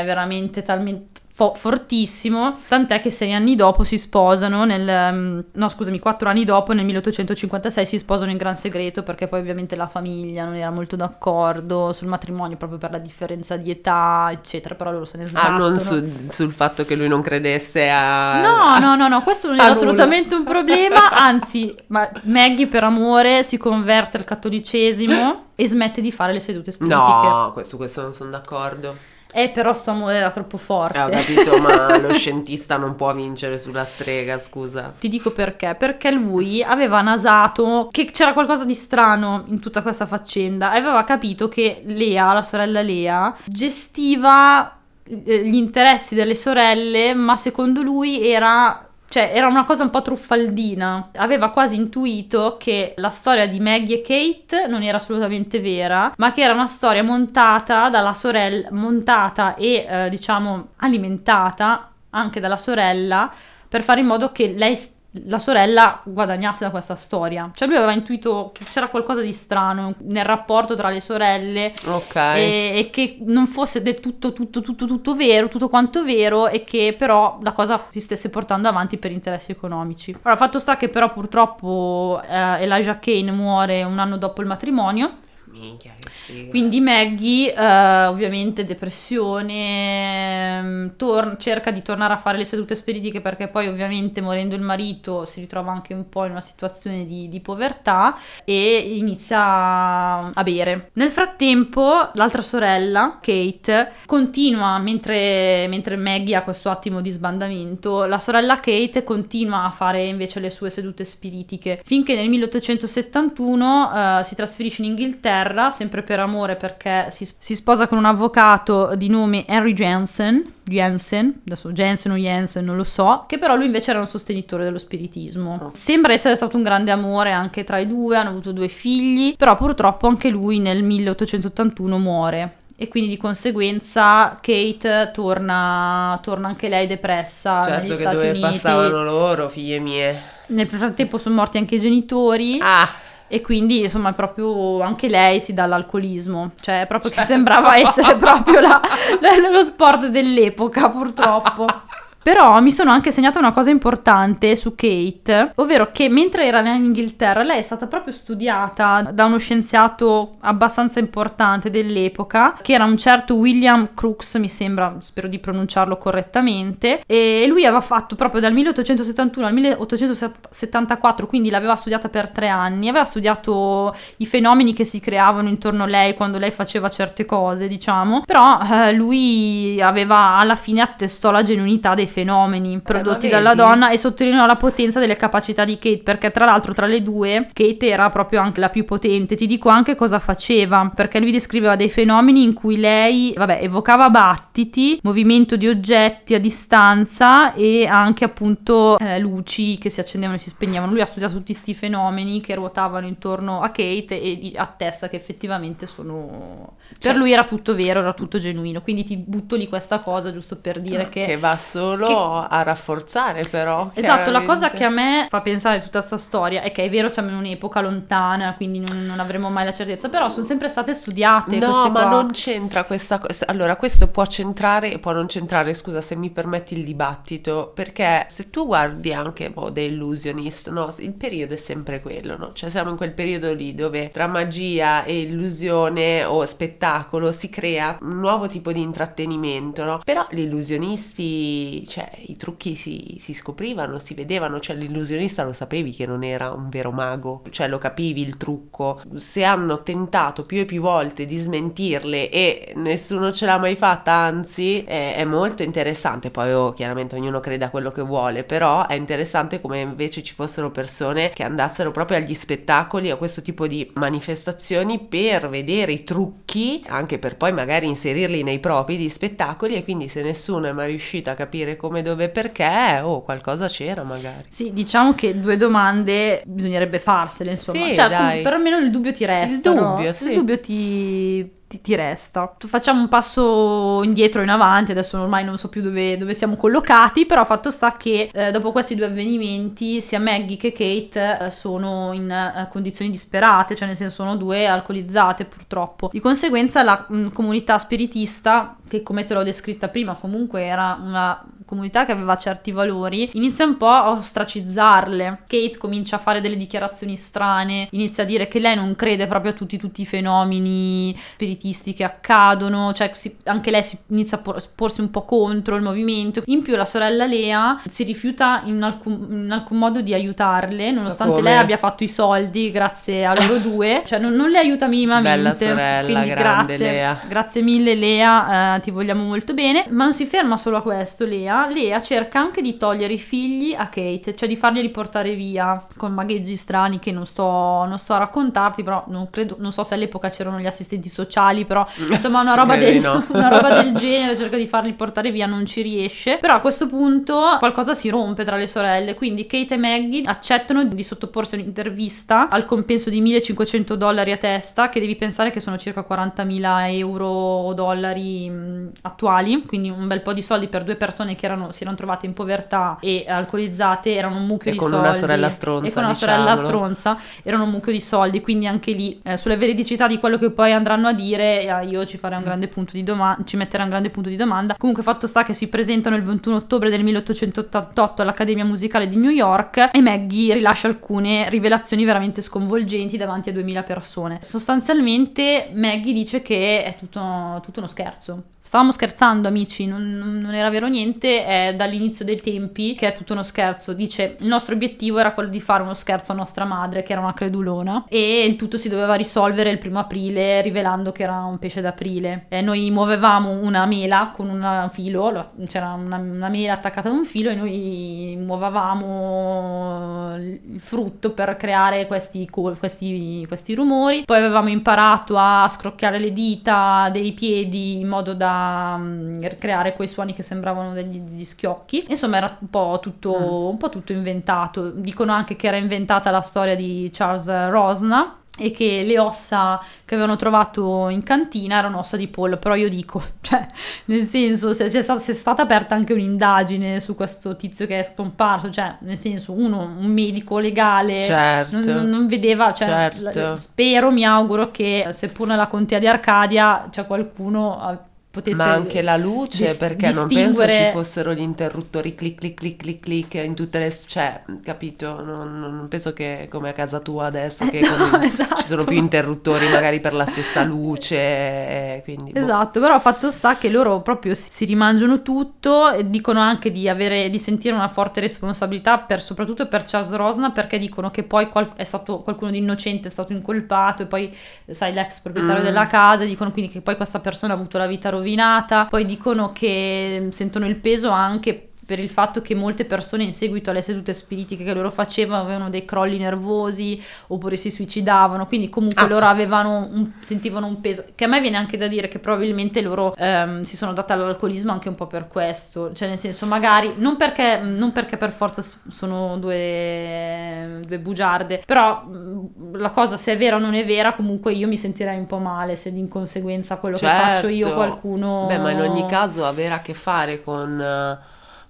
è veramente talmente fo- fortissimo, tant'è che sei anni dopo si sposano nel, mm, no scusami, quattro anni dopo, nel 1856 si sposano in gran segreto perché poi ovviamente la famiglia non era molto d'accordo sul matrimonio proprio per la differenza di età, eccetera, però loro se ne Ah, sbattono. non su- sul fatto che lui non credesse a... No, no, no, no, questo non era [laughs] assolutamente un problema, anzi, ma Maggie per amore si converte al cattolicesimo [gasps] e smette di fare le sedute spiritiche. No, que- su questo non sono d'accordo. Eh, però sto amore era troppo forte. Eh, ho capito, ma [laughs] lo scientista non può vincere sulla strega, scusa. Ti dico perché, perché lui aveva nasato che c'era qualcosa di strano in tutta questa faccenda. Aveva capito che Lea, la sorella Lea, gestiva eh, gli interessi delle sorelle, ma secondo lui era cioè era una cosa un po' truffaldina. Aveva quasi intuito che la storia di Maggie e Kate non era assolutamente vera, ma che era una storia montata dalla sorella, montata e eh, diciamo alimentata anche dalla sorella per fare in modo che lei la sorella guadagnasse da questa storia. Cioè lui aveva intuito che c'era qualcosa di strano nel rapporto tra le sorelle Ok. e, e che non fosse del tutto, tutto, tutto, tutto vero, tutto quanto vero e che però la cosa si stesse portando avanti per interessi economici. Allora, fatto sta che però purtroppo eh, Elijah Kane muore un anno dopo il matrimonio Minchia, che sfiga. quindi Maggie, eh, ovviamente depressione, ehm, tor- cerca di tornare a fare le sedute spiritiche perché poi ovviamente morendo il marito si ritrova anche un po' in una situazione di, di povertà e inizia a bere. Nel frattempo l'altra sorella, Kate, continua mentre, mentre Maggie ha questo attimo di sbandamento, la sorella Kate continua a fare invece le sue sedute spiritiche finché nel 1871 eh, si trasferisce in Inghilterra sempre per amore perché si, si sposa con un avvocato di nome Henry Jensen Jensen, adesso Jensen o Jensen non lo so, che però lui invece era un sostenitore dello spiritismo. Oh. Sembra essere stato un grande amore anche tra i due, hanno avuto due figli, però purtroppo anche lui nel 1881 muore. E quindi di conseguenza Kate torna, torna anche lei depressa negli Certo che Stati dove Uniti. passavano loro, figlie mie. Nel frattempo sono morti anche i genitori. Ah, E quindi, insomma, proprio anche lei si dà all'alcolismo. Cioè, proprio che sembrava essere proprio la, lo sport dell'epoca, purtroppo. [laughs] Però mi sono anche segnata una cosa importante su Kate, ovvero che mentre era in Inghilterra lei è stata proprio studiata da uno scienziato abbastanza importante dell'epoca, che era un certo William Crookes, mi sembra, spero di pronunciarlo correttamente, e lui aveva fatto proprio dal 1871 al 1874, quindi l'aveva studiata per tre anni, aveva studiato i fenomeni che si creavano intorno a lei quando lei faceva certe cose, diciamo, però eh, lui aveva alla fine attestò la genuinità dei fenomeni prodotti dalla donna e sottolineò la potenza delle capacità di Kate perché tra l'altro tra le due Kate era proprio anche la più potente. Ti dico anche cosa faceva perché lui descriveva dei fenomeni in cui lei vabbè evocava battiti movimento di oggetti a distanza e anche appunto eh, luci che si accendevano e si spegnevano. Lui ha studiato tutti questi fenomeni che ruotavano intorno a Kate e attesta che effettivamente sono cioè, per lui era tutto vero era tutto genuino. Quindi ti butto lì questa cosa giusto per dire ah, che che va solo che... a rafforzare però. Esatto, la cosa che a me fa pensare tutta questa storia è che è vero siamo in un'epoca lontana, quindi non, non avremo mai la certezza, però sono sempre state studiate. No, ma qua. non c'entra questa cosa. Allora, questo può centrare e può non centrare, scusa se mi permetti il dibattito, perché se tu guardi anche boh, The Illusionist, no? il periodo è sempre quello, no? Cioè siamo in quel periodo lì dove tra magia e illusione o spettacolo si crea un nuovo tipo di intrattenimento, no? Però gli illusionisti, cioè i trucchi si, si, scoprivano, si vedevano, cioè l'illusionista lo sapevi che non era un vero mago, cioè lo capivi il trucco. Se hanno tentato più e più volte di smentirle e nessuno ce l'ha mai fatta, anzi è, è molto interessante, poi oh, chiaramente ognuno crede a quello che vuole, però è interessante come invece ci fossero persone che andassero proprio agli spettacoli, a questo tipo di manifestazioni per vedere i trucchi, anche per poi magari inserirli nei propri di spettacoli e quindi se nessuno è mai riuscito a capire come come, dove, perché, o oh, qualcosa c'era magari. Sì, diciamo che due domande bisognerebbe farsele, insomma. Sì, cioè, dai. almeno il dubbio ti resta. Il dubbio, no? sì. Il dubbio ti, ti, ti, resta. Facciamo un passo indietro in avanti, adesso ormai non so più dove, dove siamo collocati, però fatto sta che eh, dopo questi due avvenimenti sia Maggie che Kate eh, sono in eh, condizioni disperate, cioè nel senso sono due alcolizzate purtroppo. Di conseguenza la mh, mm, comunità spiritista, che come te l'ho descritta prima comunque era una comunità che aveva certi valori, inizia un po' a ostracizzarle. Kate comincia a fare delle dichiarazioni strane, inizia a dire che lei non crede proprio a tutti, tutti i fenomeni spiritisti spiritisti che accadono, cioè si, anche lei si inizia a por- porsi un po' contro il movimento. In più la sorella Lea si rifiuta in alcun, in alcun modo di aiutarle, nonostante lei abbia fatto i soldi grazie a loro due, [laughs] cioè non, non, le aiuta minimamente. Bella sorella, Quindi grazie, Lea. Grazie mille Lea, eh, ti vogliamo molto bene. Ma non si ferma solo a questo Lea, Lea cerca anche di togliere i figli a Kate, cioè di farglieli portare via con magheggi strani che non sto, non sto a raccontarti, però non, credo, non so se all'epoca c'erano gli assistenti sociali sociali, però insomma una [laughs] roba, del, no. [laughs] una roba del [laughs] genere, cerca di farli portare via, non ci riesce. Però a questo punto qualcosa si rompe tra le sorelle, quindi Kate e Maggie accettano di sottoporsi a un'intervista al compenso di 1500 dollari a testa, che devi pensare che sono circa 40.000 euro o dollari mh, attuali, quindi un bel po' di soldi per due persone che erano, si erano trovate in povertà e alcolizzate, erano un mucchio e di con soldi. Una sorella stronza, e con una diciamolo. sorella stronza, erano un mucchio di soldi, quindi anche lì eh, sulla veridicità di quello che poi andranno a dire dire, io ci farei un grande punto di domanda, ci metterei un grande punto di domanda. Comunque fatto sta che si presentano il 21 ottobre del 1888 all'Accademia Musicale di New York e Maggie rilascia alcune rivelazioni veramente sconvolgenti davanti a 2000 persone. Sostanzialmente Maggie dice che è tutto, tutto uno scherzo Stavamo scherzando, amici, non, non, era vero niente. È dall'inizio dei tempi che è tutto uno scherzo. Dice: Il nostro obiettivo era quello di fare uno scherzo a nostra madre, che era una credulona, e il tutto si doveva risolvere il primo aprile, rivelando che era un pesce d'aprile. E noi muovevamo una mela con un filo, c'era una, una mela attaccata ad un filo, e noi muovevamo il frutto per creare questi, questi, questi rumori. Poi avevamo imparato a scrocchiare le dita dei piedi in modo da a mm, creare quei suoni che sembravano degli, degli schiocchi. Insomma, era un po, tutto, mm. un po' tutto inventato. Dicono anche che era inventata la storia di Charles Rosna e che le ossa che avevano trovato in cantina erano ossa di pollo, però io dico, [laughs] cioè, nel senso, se, se, è stata, se, è stata, aperta anche un'indagine su questo tizio che è scomparso, cioè, nel senso, uno, un medico legale, certo. non, non, vedeva, cioè, certo. spero, mi auguro che seppur nella contea di Arcadia c'è qualcuno potesse ma anche la luce dis- perché non penso ci fossero gli interruttori clic clic clic clic clic in tutte le cioè capito non, non penso che come a casa tua adesso che no, esatto. [laughs] ci sono più interruttori magari per la stessa luce quindi boh. esatto però fatto sta che loro proprio si, si rimangiano tutto e dicono anche di avere di sentire una forte responsabilità per, soprattutto per Charles Rosna perché dicono che poi qual- è stato qualcuno di innocente è stato incolpato e poi sai l'ex proprietario mm. della casa dicono quindi che poi questa persona ha avuto la vita rovinata rovinata. Poi dicono che sentono il peso anche per il fatto che molte persone in seguito alle sedute spiritiche che loro facevano avevano dei crolli nervosi oppure si suicidavano, quindi comunque ah. loro avevano un, sentivano un peso, che a me viene anche da dire che probabilmente loro ehm, si sono date all'alcolismo anche un po' per questo, cioè nel senso magari non perché, non perché per forza sono due, due bugiarde, però la cosa se è vera o non è vera comunque io mi sentirei un po' male se di conseguenza quello certo. che faccio io certo. qualcuno... Beh ma in ogni caso avere a che fare con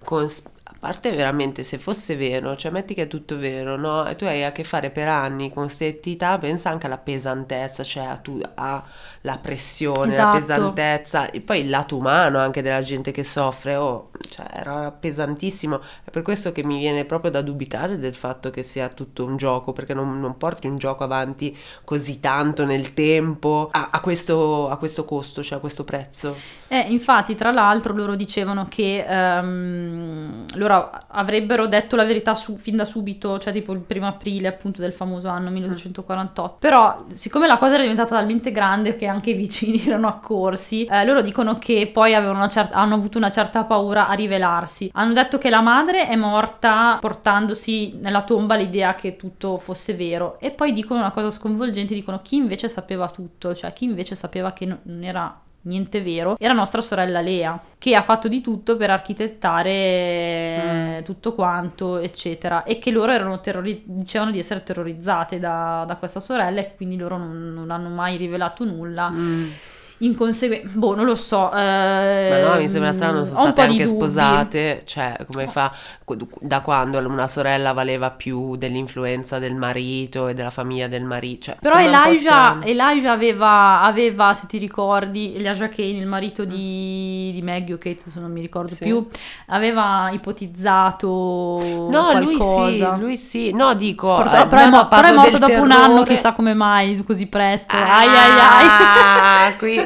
con, a parte veramente se fosse vero, cioè metti che è tutto vero, no? E tu hai a che fare per anni con queste entità, pensa anche alla pesantezza, cioè a, tu, a la pressione, esatto. la pesantezza, e poi il lato umano anche della gente che soffre, oh, cioè era pesantissimo. È per questo che mi viene proprio da dubitare del fatto che sia tutto un gioco, perché non, non porti un gioco avanti così tanto nel tempo a, a, questo, a questo costo, cioè a questo prezzo. Eh, infatti, tra l'altro, loro dicevano che um, loro avrebbero detto la verità su, fin da subito, cioè tipo il primo aprile appunto del famoso anno 1248. Mm. Però, siccome la cosa era diventata talmente grande che anche i vicini [laughs] erano accorsi, eh, loro dicono che poi certa, hanno avuto una certa paura a rivelarsi. Hanno detto che la madre è morta portandosi nella tomba l'idea che tutto fosse vero. E poi dicono una cosa sconvolgente: dicono chi invece sapeva tutto, cioè chi invece sapeva che non era niente vero, era nostra sorella Lea, che ha fatto di tutto per architettare mm. tutto quanto, eccetera, e che loro erano terrori- dicevano di essere terrorizzate da, da, questa sorella e quindi loro non, non hanno mai rivelato nulla. Mm in conseguenza, boh, non lo so. Eh, Ma no, mi sembra strano, sono state anche sposate, cioè come fa, da quando una sorella valeva più dell'influenza del marito e della famiglia del marito. Cioè, Però Elijah, Elijah aveva, aveva, se ti ricordi, Elijah Kane, il marito di, di Maggie o Kate, se non mi ricordo sì. più, aveva ipotizzato No, qualcosa. lui sì, lui sì, no dico... Porto, eh, però, è, mo- però è morto dopo terrore. un anno, chissà come mai, così presto. Ah, ai ai ai. [laughs] qui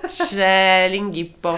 c'è l'inghippo.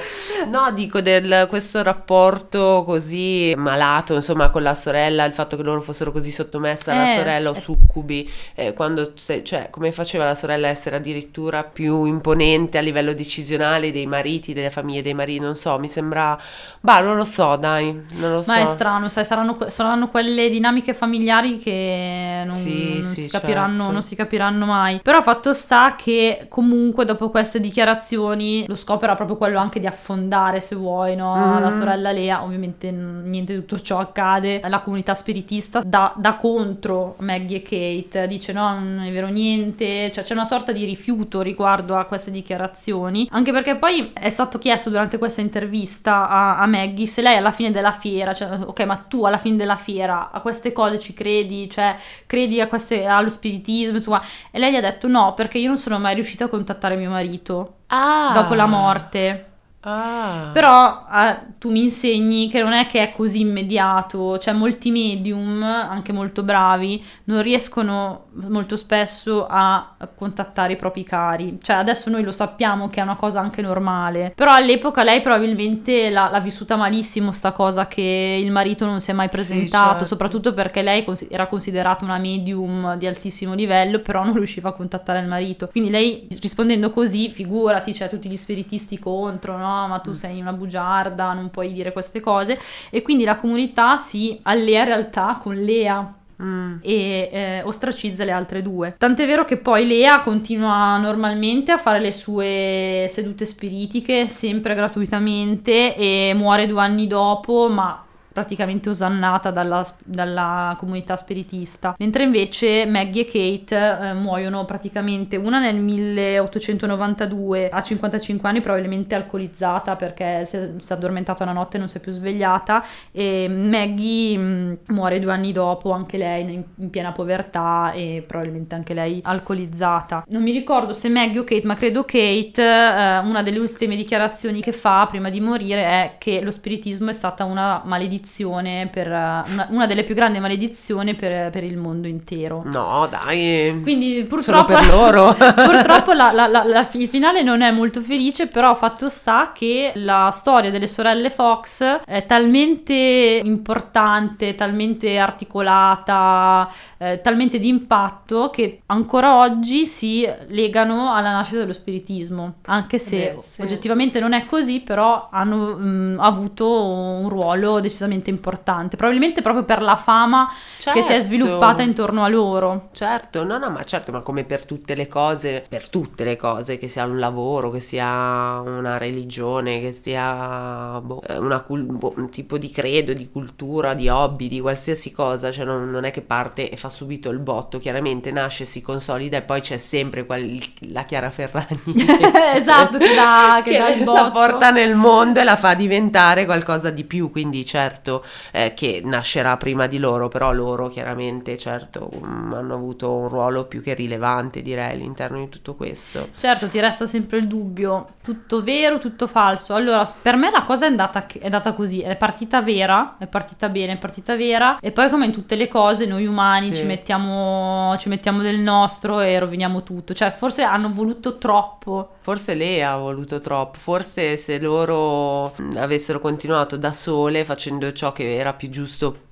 No, dico del questo rapporto così malato, insomma, con la sorella, il fatto che loro fossero così sottomesse alla eh, sorella o eh. succubi, eh, quando, se, cioè, come faceva la sorella a essere addirittura più imponente a livello decisionale dei mariti, delle famiglie dei mariti, non so, mi sembra, bah, non lo so, dai, non lo so. Ma è strano, sai, saranno, saranno quelle dinamiche familiari che non, sì, non, sì, si capiranno, certo. non si capiranno mai. Però fatto sta che comunque dopo queste dichiarazioni relazioni, lo scopo era proprio quello anche di affondare, se vuoi, no? mm. la sorella Lea. Ovviamente niente di tutto ciò accade. La comunità spiritista da, da, contro Maggie e Kate, dice no, non è vero niente, cioè c'è una sorta di rifiuto riguardo a queste dichiarazioni, anche perché poi è stato chiesto durante questa intervista a, a Maggie se lei alla fine della fiera, cioè ok, ma tu alla fine della fiera a queste cose ci credi, cioè credi a queste, allo spiritismo, e lei gli ha detto no, perché io non sono mai riuscita a contattare mio marito ah. dopo la morte. Ah. Però eh, tu mi insegni che non è che è così immediato, cioè molti medium, anche molto bravi, non riescono molto spesso a contattare i propri cari. Cioè adesso noi lo sappiamo che è una cosa anche normale, però all'epoca lei probabilmente l'ha, l'ha vissuta malissimo sta cosa che il marito non si è mai presentato, sì, certo. soprattutto perché lei era considerata una medium di altissimo livello, però non riusciva a contattare il marito. Quindi lei rispondendo così, figurati, cioè tutti gli spiritisti contro, no? Ma tu mm. sei una bugiarda, non puoi dire queste cose. E quindi la comunità si allea in realtà con Lea Mm. e eh, ostracizza le altre due. Tant'è vero che poi Lea continua normalmente a fare le sue sedute spiritiche sempre gratuitamente e muore due anni dopo, ma praticamente osannata dalla, dalla, comunità spiritista, mentre invece Maggie e Kate eh, muoiono praticamente una nel 1892 a 55 anni probabilmente alcolizzata perché si è, si è addormentata una notte e non si è più svegliata e Maggie mh, mm, muore due anni dopo anche lei in, in, piena povertà e probabilmente anche lei alcolizzata. Non mi ricordo se Maggie o Kate ma credo Kate eh, una delle ultime dichiarazioni che fa prima di morire è che lo spiritismo è stata una maledizione maledizione per una, una, delle più grandi maledizioni per, per, il mondo intero. No, dai. Quindi purtroppo per loro. [laughs] purtroppo la, la, la, il finale non è molto felice, però fatto sta che la storia delle sorelle Fox è talmente importante, talmente articolata, eh, talmente di impatto che ancora oggi si legano alla nascita dello spiritismo, anche se Beh, sì. oggettivamente non è così, però hanno mh, mm, avuto un ruolo decisamente importante, probabilmente proprio per la fama certo. che si è certo. sviluppata intorno a loro. Certo, no, no, ma certo, ma come per tutte le cose, per tutte le cose, che sia un lavoro, che sia una religione, che sia boh, una, boh, un tipo di credo, di cultura, di hobby, di qualsiasi cosa, cioè non, non, è che parte e fa subito il botto, chiaramente nasce, si consolida e poi c'è sempre quel, la Chiara Ferragni [laughs] esatto, che, dà, che, che dà il botto. la porta nel mondo e la fa diventare qualcosa di più, quindi certo eh, che nascerà prima di loro, però loro chiaramente certo um, hanno avuto un ruolo più che rilevante direi all'interno di tutto questo. Certo, ti resta sempre il dubbio, tutto vero, tutto falso. Allora, per me la cosa è andata, è andata così, è partita vera, è partita bene, è partita vera e poi come in tutte le cose noi umani sì. ci, mettiamo, ci mettiamo del nostro e roviniamo tutto, cioè forse hanno voluto troppo. Forse lei ha voluto troppo, forse se loro avessero continuato da sole facendo ciò che era più giusto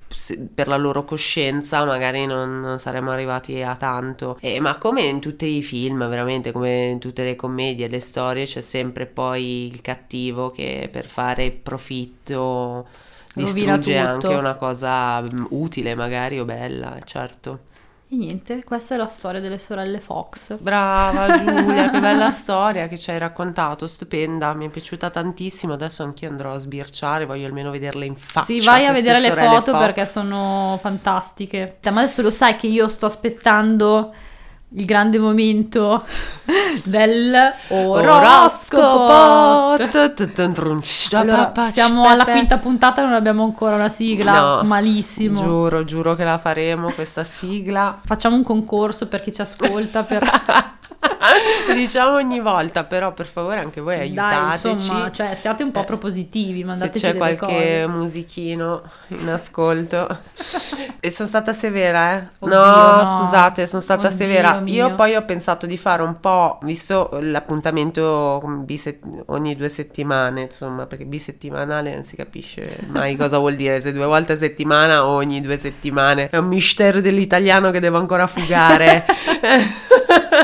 per la loro coscienza magari non saremmo arrivati a tanto. Eh, ma come in tutti i film veramente come in tutte le commedie le storie c'è sempre poi il cattivo che per fare profitto distrugge anche una cosa mm, utile magari o bella certo e niente, questa è la storia delle sorelle Fox. Brava [laughs] Giulia, che bella storia che ci hai raccontato, stupenda, mi è piaciuta tantissimo. Adesso anch'io andrò a sbirciare, voglio almeno vederle in faccia. Sì, vai a vedere le foto Fox. perché sono fantastiche. Ma adesso lo sai che io sto aspettando il grande momento [laughs] dell'oroscopo. Allora, siamo alla quinta puntata e non abbiamo ancora una sigla. No, Malissimo. Giuro, giuro che la faremo questa sigla. Facciamo un concorso per chi ci ascolta per [laughs] diciamo ogni volta, però per favore anche voi aiutateci. Dai, insomma, cioè siate un po' eh, propositivi, mandateci Se c'è qualche cose. musichino in ascolto. [laughs] e sono stata severa, eh? Oddio, no, no, scusate, sono stata Oddio severa. Mio. Io poi ho pensato di fare un po', visto l'appuntamento biset- ogni due settimane, insomma, perché bisettimanale non si capisce mai cosa vuol dire, se due volte a settimana o ogni due settimane. È un mistero dell'italiano che devo ancora fugare. [laughs]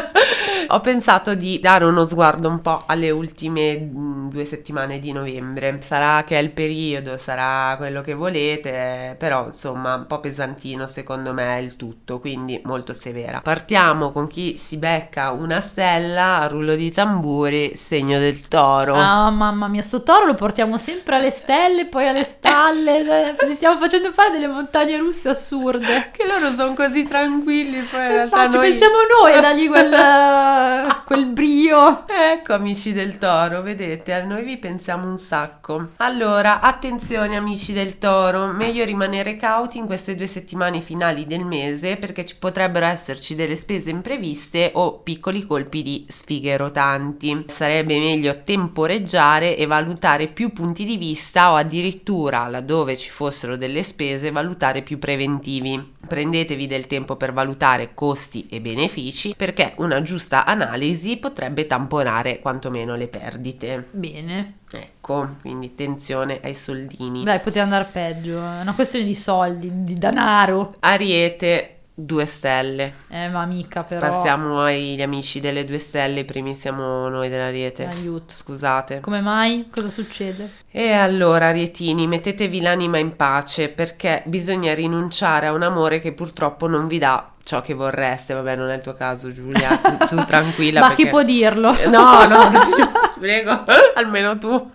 ho pensato di dare uno sguardo un po' alle ultime mm, due settimane di novembre. Sarà che è il periodo, sarà quello che volete, però insomma un po' pesantino secondo me è il tutto, quindi molto severa. Partiamo con chi si becca una stella, rullo di tamburi, segno del toro. Ah, mamma mia, sto toro lo portiamo sempre alle stelle, poi alle stalle. Ci [laughs] stiamo facendo fare delle montagne russe assurde. Che loro sono così tranquilli, poi in realtà noi... pensiamo noi a dargli quel [laughs] [laughs] quel brio. Ecco amici del toro, vedete, a noi vi pensiamo un sacco. Allora, attenzione amici del toro, meglio rimanere cauti in queste due settimane finali del mese perché ci potrebbero esserci delle spese impreviste o piccoli colpi di sfighe rotanti. Sarebbe meglio temporeggiare e valutare più punti di vista o addirittura, laddove ci fossero delle spese, valutare più preventivi. Prendetevi del tempo per valutare costi e benefici perché una giusta analisi potrebbe tamponare quantomeno le perdite. Bene. Ecco, quindi attenzione ai soldini. Dai, poteva andare peggio, è una questione di soldi, di denaro. Ariete, Due stelle. Eh, ma mica però. Passiamo agli amici delle due stelle, i primi siamo noi dell'Ariete. Aiuto. Scusate. Come mai? Cosa succede? E allora, Arietini, mettetevi l'anima in pace perché bisogna rinunciare a un amore che purtroppo non vi dà ciò che vorreste. Vabbè, non è il tuo caso, Giulia. Tu, tu tranquilla. ma perché... chi può dirlo? No, no, [laughs] no, prego, almeno tu. [laughs]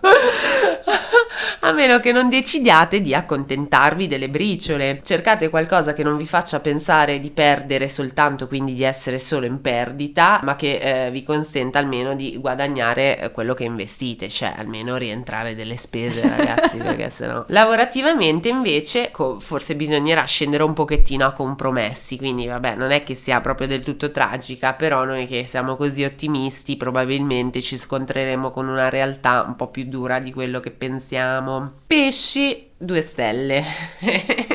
A meno che non decidiate di accontentarvi delle briciole. Cercate qualcosa che non vi faccia pensare di perdere soltanto, quindi di essere solo in perdita, ma che eh, vi consenta almeno di guadagnare eh, quello che investite, cioè almeno rientrare delle spese, ragazzi, [laughs] perché sennò. Lavorativamente invece co- forse bisognerà scendere un pochettino a compromessi, quindi vabbè, non è che sia proprio del tutto tragica, però noi che siamo così ottimisti probabilmente ci scontreremo con una realtà un po' più dura di quello che pensiamo. Pesci, due stelle. [laughs]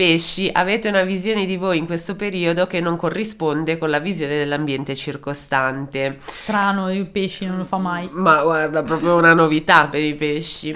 Pesci, avete una visione di voi in questo periodo che non corrisponde con la visione dell'ambiente circostante. Strano, i pesci non lo fa mai. Ma guarda, proprio una novità per i pesci.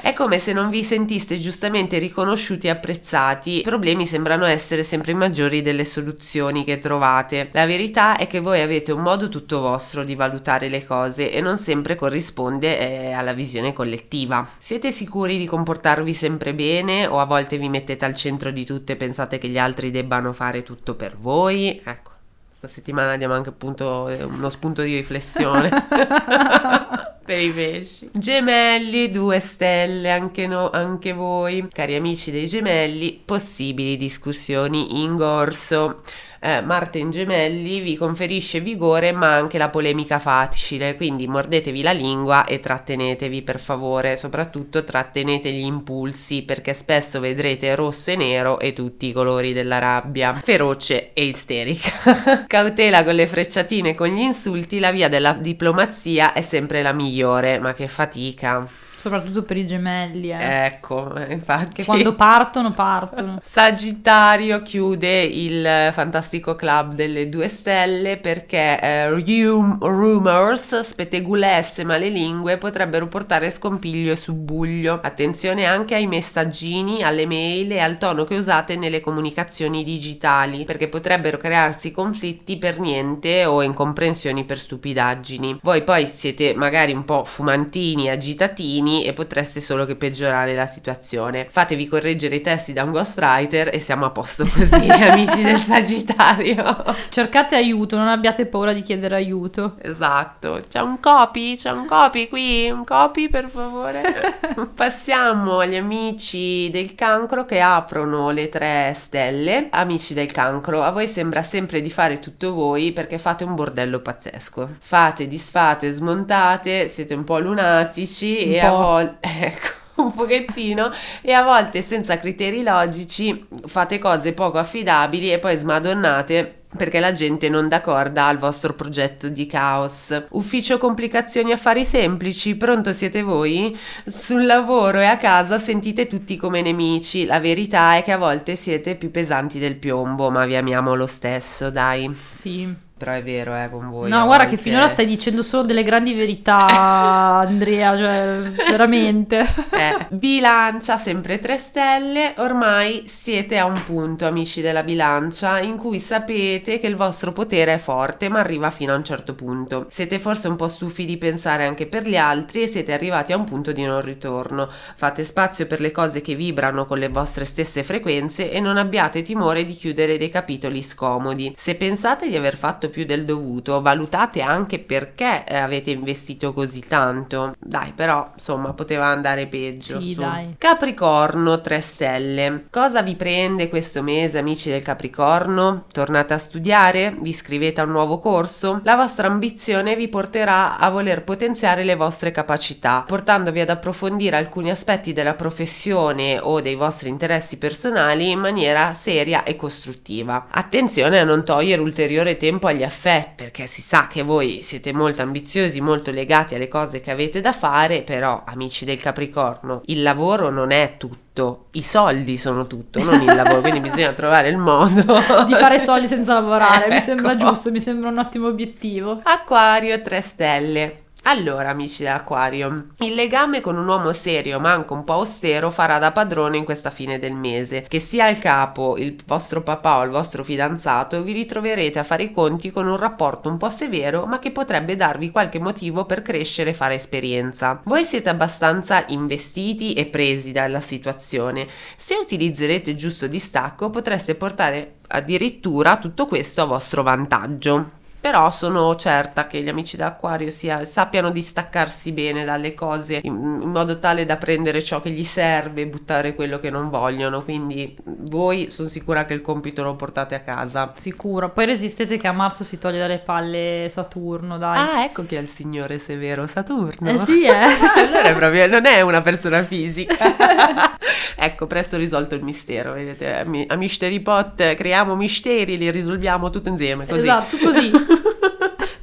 È come se non vi sentiste giustamente riconosciuti e apprezzati. I problemi sembrano essere sempre maggiori delle soluzioni che trovate. La verità è che voi avete un modo tutto vostro di valutare le cose e non sempre corrisponde eh, alla visione collettiva. Siete sicuri di comportarvi sempre bene o a volte vi mettete al centro di tutto e pensate che gli altri debbano fare tutto per voi? Ecco. Questa settimana diamo anche appunto eh, uno spunto di riflessione [laughs] per i pesci. Gemelli, due stelle, anche, no, anche voi. Cari amici dei gemelli, possibili discussioni in corso eh, Marte in gemelli vi conferisce vigore ma anche la polemica facile, quindi mordetevi la lingua e trattenetevi per favore, soprattutto trattenete gli impulsi perché spesso vedrete rosso e nero e tutti i colori della rabbia, feroce e isterica. [laughs] Cautela con le frecciatine e con gli insulti, la via della diplomazia è sempre la migliore, ma che fatica. Soprattutto per i gemelli, eh. Ecco, [laughs] infatti. Che quando partono, partono. [laughs] Sagittario chiude il fantastico club delle due stelle perché eh, rum- rumors, spettegulesse, malelingue potrebbero portare scompiglio e subbuglio. Attenzione anche ai messaggini, alle mail e al tono che usate nelle comunicazioni digitali perché potrebbero crearsi conflitti per niente o incomprensioni per stupidaggini. Voi poi siete magari un po' fumantini, agitatini e potreste solo che peggiorare la situazione. Fatevi correggere i testi da un ghostwriter e siamo a posto così, [laughs] amici del Sagittario. Cercate aiuto, non abbiate paura di chiedere aiuto. Esatto. C'è un copy? C'è un copy qui? Un copy per favore? [laughs] Passiamo agli amici del cancro che aprono le tre stelle. Amici del cancro, a voi sembra sempre di fare tutto voi perché fate un bordello pazzesco. Fate, disfate, smontate, siete un po' lunatici Un e po'. [laughs] Ecco. Un pochettino e a volte senza criteri logici fate cose poco affidabili e poi smadonnate perché la gente non d'accorda al vostro progetto di caos. Ufficio complicazioni affari semplici, pronto siete voi? Sul lavoro e a casa sentite tutti come nemici. La verità è che a volte siete più pesanti del piombo, ma vi amiamo lo stesso, dai. Sì. Però è vero, eh, con voi. No, guarda che volte- finora stai dicendo solo delle grandi verità, [laughs] Andrea, cioè veramente. Eh, [laughs] bilancia sempre 3 stelle, ormai siete a un punto, amici della bilancia, in cui sapete che il vostro potere è forte, ma arriva fino a un certo punto. Siete forse un po' stufi di pensare anche per gli altri e siete arrivati a un punto di non ritorno. Fate spazio per le cose che vibrano con le vostre stesse frequenze e non abbiate timore di chiudere dei capitoli scomodi. Se pensate di aver fatto più del dovuto, valutate anche perché eh, avete investito così tanto. Dai, però, insomma, poteva andare peggio. Sì. Capricorno 3 stelle. Cosa vi prende questo mese, amici del Capricorno? Tornate a studiare? Vi iscrivete a un nuovo corso? La vostra ambizione vi porterà a voler potenziare le vostre capacità, portandovi ad approfondire alcuni aspetti della professione o dei vostri interessi personali in maniera seria e costruttiva. Attenzione a non togliere ulteriore tempo agli affetti, perché si sa che voi siete molto ambiziosi, molto legati alle cose che avete da fare, però amici del Capricorno, il lavoro non è tutto, i soldi sono tutto, non il lavoro, quindi bisogna trovare il modo [laughs] Di fare soldi senza [laughs] lavorare, mi Ecco. sembra giusto, mi sembra un ottimo obiettivo. Acquario 3 stelle. Allora, amici dell'Aquario, il legame con un uomo serio ma anche un po' austero farà da padrone in questa fine del mese. Che sia il capo, il vostro papà o il vostro fidanzato, vi ritroverete a fare i conti con un rapporto un po' severo ma che potrebbe darvi qualche motivo per crescere e fare esperienza. Voi siete abbastanza investiti e presi dalla situazione. Se utilizzerete il giusto distacco potreste portare addirittura tutto questo a vostro vantaggio. Però sono certa che gli amici d'Acquario sia, sappiano distaccarsi bene dalle cose in, in, modo tale da prendere ciò che gli serve e buttare quello che non vogliono. Quindi voi sono sicura che il compito lo portate a casa. Sicuro. Poi resistete che a marzo si toglie dalle palle Saturno, dai. Ah, ecco che è il signore severo Saturno. Eh sì, eh. [laughs] allora è proprio, non è una persona fisica. [laughs] ecco, presto risolto il mistero, vedete? A Mystery Pot creiamo misteri, li risolviamo tutto insieme, così. Esatto, così. [laughs]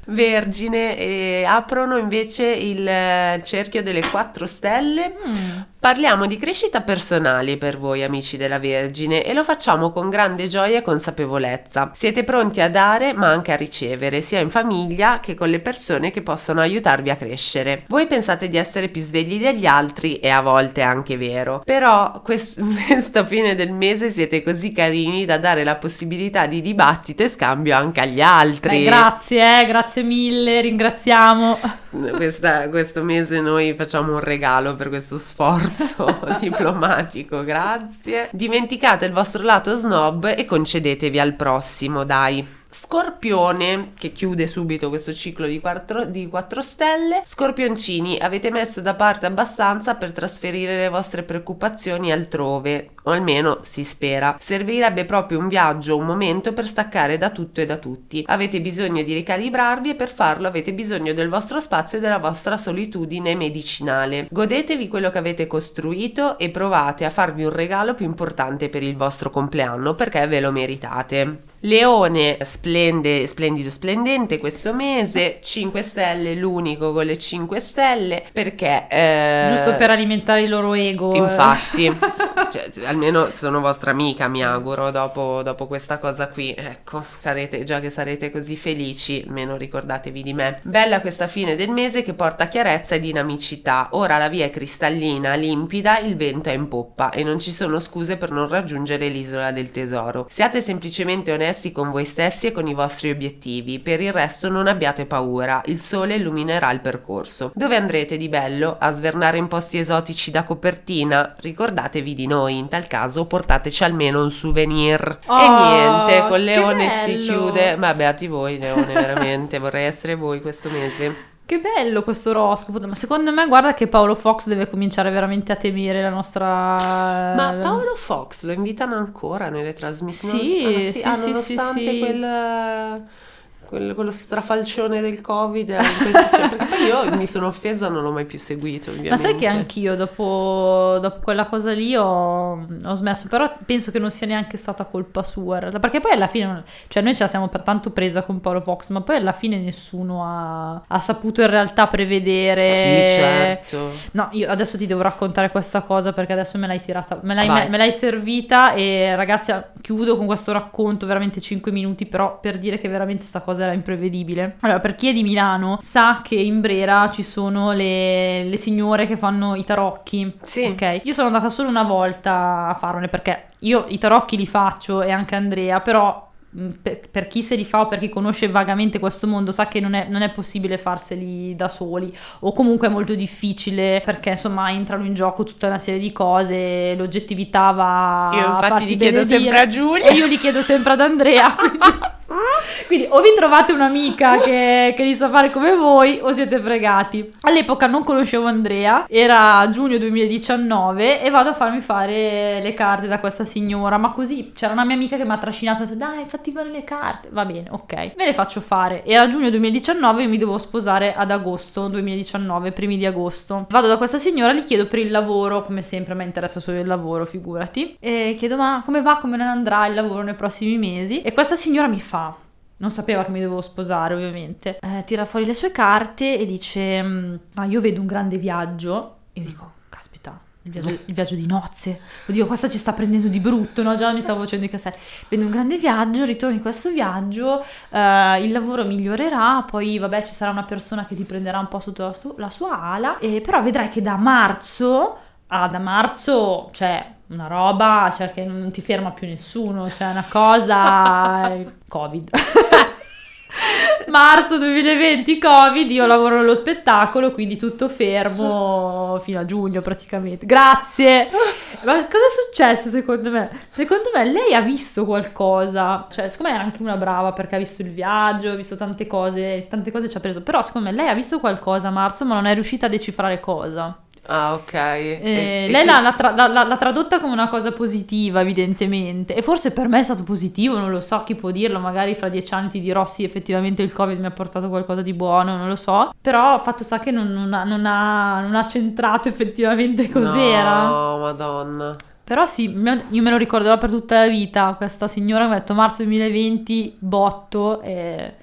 Vergine e aprono invece il cerchio delle quattro stelle. Mm. Parliamo di crescita personale per voi amici della Vergine e lo facciamo con grande gioia e consapevolezza. Siete pronti a dare ma anche a ricevere, sia in famiglia che con le persone che possono aiutarvi a crescere. Voi pensate di essere più svegli degli altri e a volte è anche vero, però quest- [laughs] questa fine del mese siete così carini da dare la possibilità di dibattito e scambio anche agli altri. Eh, grazie, eh, grazie mille, ringraziamo. [laughs] Questa, questo mese noi facciamo un regalo per questo sforzo sforzo [laughs] diplomatico, grazie. Dimenticate il vostro lato snob e concedetevi al prossimo, dai. Scorpione, che chiude subito questo ciclo di 4, di 4 stelle. Scorpioncini, avete messo da parte abbastanza per trasferire le vostre preoccupazioni altrove, o almeno si spera. Servirebbe proprio un viaggio, un momento per staccare da tutto e da tutti. Avete bisogno di ricalibrarvi e per farlo avete bisogno del vostro spazio e della vostra solitudine medicinale. Godetevi quello che avete costruito e provate a farvi un regalo più importante per il vostro compleanno perché ve lo meritate. Leone splende, splendido splendente questo mese, 5 stelle, l'unico con le 5 stelle, perché... Eh, Giusto per alimentare il loro ego. Infatti, [laughs] cioè, almeno sono vostra amica, mi auguro, dopo, dopo, questa cosa qui. Ecco, sarete, già che sarete così felici, almeno ricordatevi di me. Bella questa fine del mese che porta chiarezza e dinamicità. Ora la via è cristallina, limpida, il vento è in poppa e non ci sono scuse per non raggiungere l'isola del tesoro. Siate semplicemente onesti onesti con voi stessi e con i vostri obiettivi. Per il resto non abbiate paura, il sole illuminerà il percorso. Dove andrete di bello? A svernare in posti esotici da copertina? Ricordatevi di noi, in tal caso portateci almeno un souvenir. Oh, e niente, con Leone si chiude. Ma beati voi, Leone, veramente, vorrei essere voi questo mese. Che bello questo oroscopo, ma secondo me guarda che Paolo Fox deve cominciare veramente a temere la nostra... Ma Paolo Fox lo invitano ancora nelle trasmissioni? Sì, ah, sì, sì, ah, sì, nonostante sì, sì. quel quello, quello strafalcione del covid eh, cioè, perché poi io mi sono offesa non l'ho mai più seguito ovviamente. ma sai che anch'io dopo, dopo quella cosa lì ho, ho, smesso però penso che non sia neanche stata colpa sua perché poi alla fine cioè noi ce la siamo tanto presa con Paolo Fox ma poi alla fine nessuno ha, ha saputo in realtà prevedere sì certo no io adesso ti devo raccontare questa cosa perché adesso me l'hai tirata me l'hai, me, me l'hai servita e ragazzi chiudo con questo racconto veramente 5 minuti però per dire che veramente sta cosa cosa era imprevedibile. Allora, per chi è di Milano sa che in Brera ci sono le, le signore che fanno i tarocchi. Sì. Ok. Io sono andata solo una volta a farne perché io i tarocchi li faccio e anche Andrea, però per, per, chi se li fa o per chi conosce vagamente questo mondo sa che non è, non è, possibile farseli da soli. O comunque è molto difficile perché insomma entrano in gioco tutta una serie di cose l'oggettività va io infatti li chiedo sempre a Giulia. E io li chiedo sempre ad Andrea [laughs] quindi, quindi o vi trovate un'amica che, che li sa fare come voi o siete fregati. All'epoca non conoscevo Andrea era giugno 2019 e vado a farmi fare le carte da questa signora. Ma così c'era una mia amica che mi ha trascinato e ha detto dai fatti fare le carte. Va bene, ok. Me le faccio fare. Era giugno 2019 e mi devo sposare ad agosto 2019, primi di agosto. Vado da questa signora, gli chiedo per il lavoro, come sempre mi interessa solo il lavoro, figurati. E chiedo ma come va, come non andrà il lavoro nei prossimi mesi? E questa signora mi fa non sapeva che mi dovevo sposare ovviamente, eh, tira fuori le sue carte e dice, mm, ma io vedo un grande viaggio. Io dico, il viaggio, il viaggio di nozze. Oddio, questa ci sta prendendo di brutto, no? Già mi stavo facendo i castelli. Vedi un grande viaggio, ritorni in questo viaggio, eh, il lavoro migliorerà, poi vabbè ci sarà una persona che ti prenderà un po' sotto la, su- la sua ala, e però vedrai che da marzo, ah, da marzo, cioè una roba, cioè che non ti ferma più nessuno, cioè una cosa... Covid. [laughs] [laughs] Marzo 2020 Covid, io lavoro nello spettacolo, quindi tutto fermo fino a giugno praticamente. Grazie. Ma cosa è successo secondo me? Secondo me lei ha visto qualcosa, cioè secondo me è anche una brava perché ha visto il viaggio, ha visto tante cose, tante cose ci ha preso, però secondo me lei ha visto qualcosa a marzo ma non è riuscita a decifrare cosa. Ah, ok. Eh, E- e lei tu- l'ha, tra- l'ha- l'ha tradotta come una cosa positiva, evidentemente. E forse per me è stato positivo, non lo so, chi può dirlo. Magari fra dieci anni ti dirò sì, effettivamente il Covid mi ha portato qualcosa di buono, non lo so. Però fatto sta che non, non ha, non ha- non ha centrato effettivamente cos'era. No, madonna. Però sì, io me lo ricorderò per tutta la vita. Questa signora mi ha detto marzo 2020, botto. E...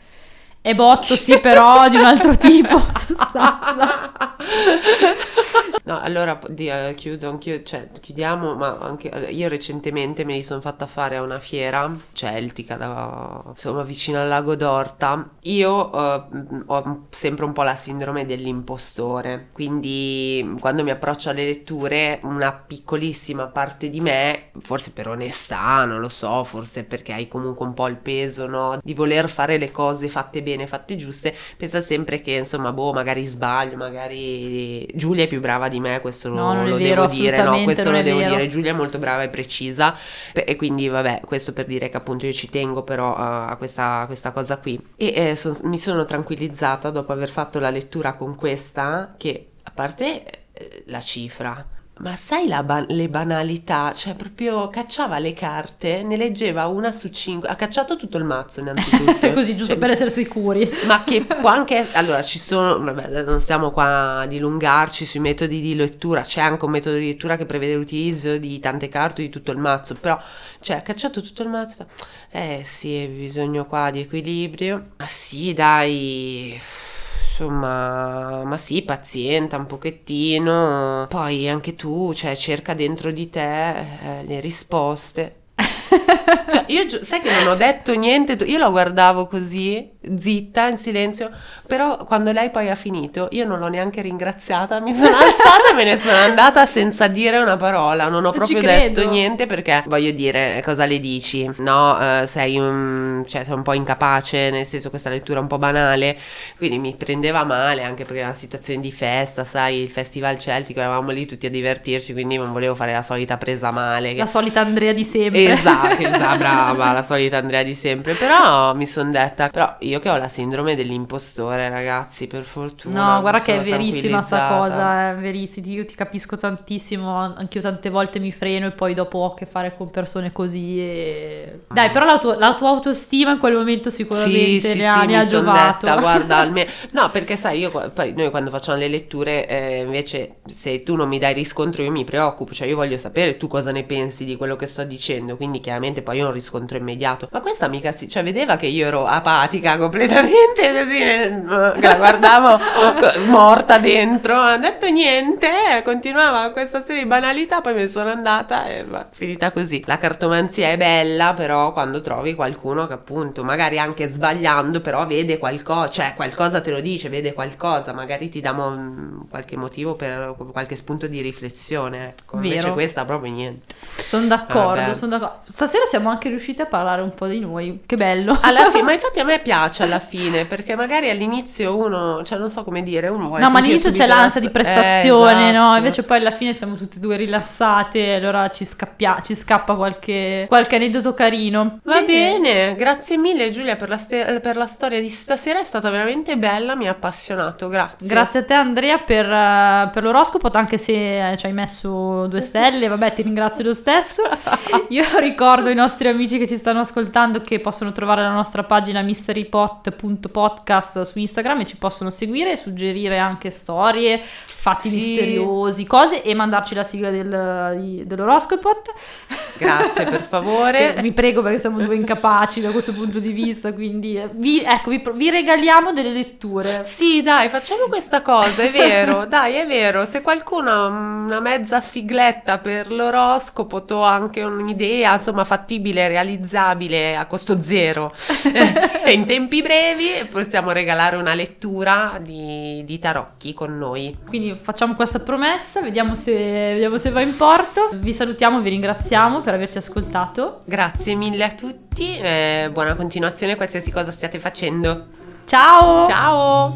È botto, sì, però di un altro tipo. [laughs] No, allora di- eh, chiudo anch'io, cioè chiudiamo, ma anche eh, io recentemente me li sono fatta fare a una fiera celtica, da, insomma vicino al lago d'Orta. Io eh, ho sempre un po' la sindrome dell'impostore, quindi quando mi approccio alle letture una piccolissima parte di me, forse per onestà, non lo so, forse perché hai comunque un po' il peso, no, di voler fare le cose fatte bene, fatte giuste, pensa sempre che insomma, boh, magari sbaglio, magari Giulia è più brava di me, questo lo, No, è lo vero, devo dire, no, questo lo devo vero. dire, Giulia è molto brava e precisa e quindi vabbè, questo per dire che appunto io ci tengo però uh, a questa, a questa cosa qui e eh, son- mi sono tranquillizzata dopo aver fatto la lettura con questa che a parte eh, la cifra ma sai ba- le banalità? Cioè, proprio cacciava le carte, ne leggeva una su cinque. Ha cacciato tutto il mazzo, innanzitutto. [laughs] Così, giusto Cioè, per essere sicuri. ma che può anche allora ci sono vabbè non stiamo qua a dilungarci sui metodi di lettura c'è anche un metodo di lettura che prevede l'utilizzo di tante carte di tutto il mazzo però cioè ha cacciato tutto il mazzo eh sì bisogno qua di equilibrio ma sì dai Insomma, ma sì, pazienta un pochettino. Poi anche tu, cioè, cerca dentro di te eh, le risposte. [laughs] Cioè, io sai che non ho detto niente, io la guardavo così, zitta, in silenzio, però quando lei poi ha finito, io non l'ho neanche ringraziata, mi sono alzata e me ne sono andata senza dire una parola, non ho proprio detto niente perché voglio dire cosa le dici, no, eh, sei un, cioè, sei un po' incapace, nel senso questa lettura è un po' banale, quindi mi prendeva male anche perché era una situazione di festa, sai, il festival celtico, eravamo lì tutti a divertirci, quindi non volevo fare la solita presa male. che- La solita Andrea di sempre. Esatto, esatto, brava, la solita Andrea di sempre. Però mi sono detta, però io che ho la sindrome dell'impostore, ragazzi, per fortuna. No, guarda che è verissima sta cosa, è verissima. Io ti capisco tantissimo, anch'io tante volte mi freno e poi dopo ho a che fare con persone così. E... Dai, però la tua, la tua autostima in quel momento sicuramente Sì, sì, ne ha, sì, ne mi ha giovato. detta, guarda, [laughs] almeno... No, perché sai, io poi noi quando facciamo le letture, eh, invece, se tu non mi dai riscontro, io mi preoccupo, ciooi io voglio sapere tu cosa ne pensi di quello che sto dicendo, quindi chiaramente poi io un riscontro immediato. Ma questa amica si, cioè, vedeva che io ero apatica completamente, [laughs] così, eh, la guardavo [laughs] morta dentro, non ha detto niente, eh, continuava questa serie di banalità, poi me ne sono andata e va, finita così. La cartomanzia è bella, però quando trovi qualcuno che appunto, magari anche sbagliando, però vede qualcosa, cioè qualcosa te lo dice, vede qualcosa, magari ti dà mo- qualche motivo per qualche spunto di riflessione, ecco. Invece Vero. questa proprio niente. Sono d'accordo, sono d'accordo. Stasera siamo anche riusciti a parlare un po' di noi, che bello. Alla fine, [laughs] ma infatti a me piace alla fine, perché magari all'inizio uno, cioè non so come dire, uno vuole No, ma all'inizio c'è subito la l'ansia di prestazione, Eh, no? esatto. Invece poi alla fine siamo tutte e due rilassate, allora ci, scappia- ci scappa qualche, qualche aneddoto carino. Va bene, grazie mille Giulia per la, ste- per la storia di stasera, è stata veramente bella, mi ha appassionato, grazie. Grazie a te Andrea per, eh, per l'oroscopo, anche se eh, ci hai messo due stelle, vabbè ti ringrazio lo stesso. [laughs] Io ricordo ai nostri amici che ci stanno ascoltando che possono trovare la nostra pagina Mystery Pod pot.podcast su Instagram e ci possono seguire, suggerire anche storie, fatti Sì. misteriosi, cose e mandarci la sigla del, dell'oroscopo. Grazie, per favore. [laughs] Vi prego perché siamo due incapaci da questo punto di vista, quindi eh, vi, ecco, vi, vi regaliamo delle letture. Sì, dai, facciamo questa cosa, è vero, [laughs] dai, è vero. Se qualcuno ha una mezza sigletta per l'oroscopo, o anche un'idea, insomma, fattibile, realizzabile a costo zero [laughs] [laughs] e in tempi brevi, possiamo regalare una lettura di, di tarocchi con noi. Quindi facciamo questa promessa, vediamo se, vediamo se va in porto. Vi salutiamo, vi ringraziamo per averci ascoltato. Grazie mille a tutti, e buona continuazione qualsiasi cosa stiate facendo. Ciao! Ciao!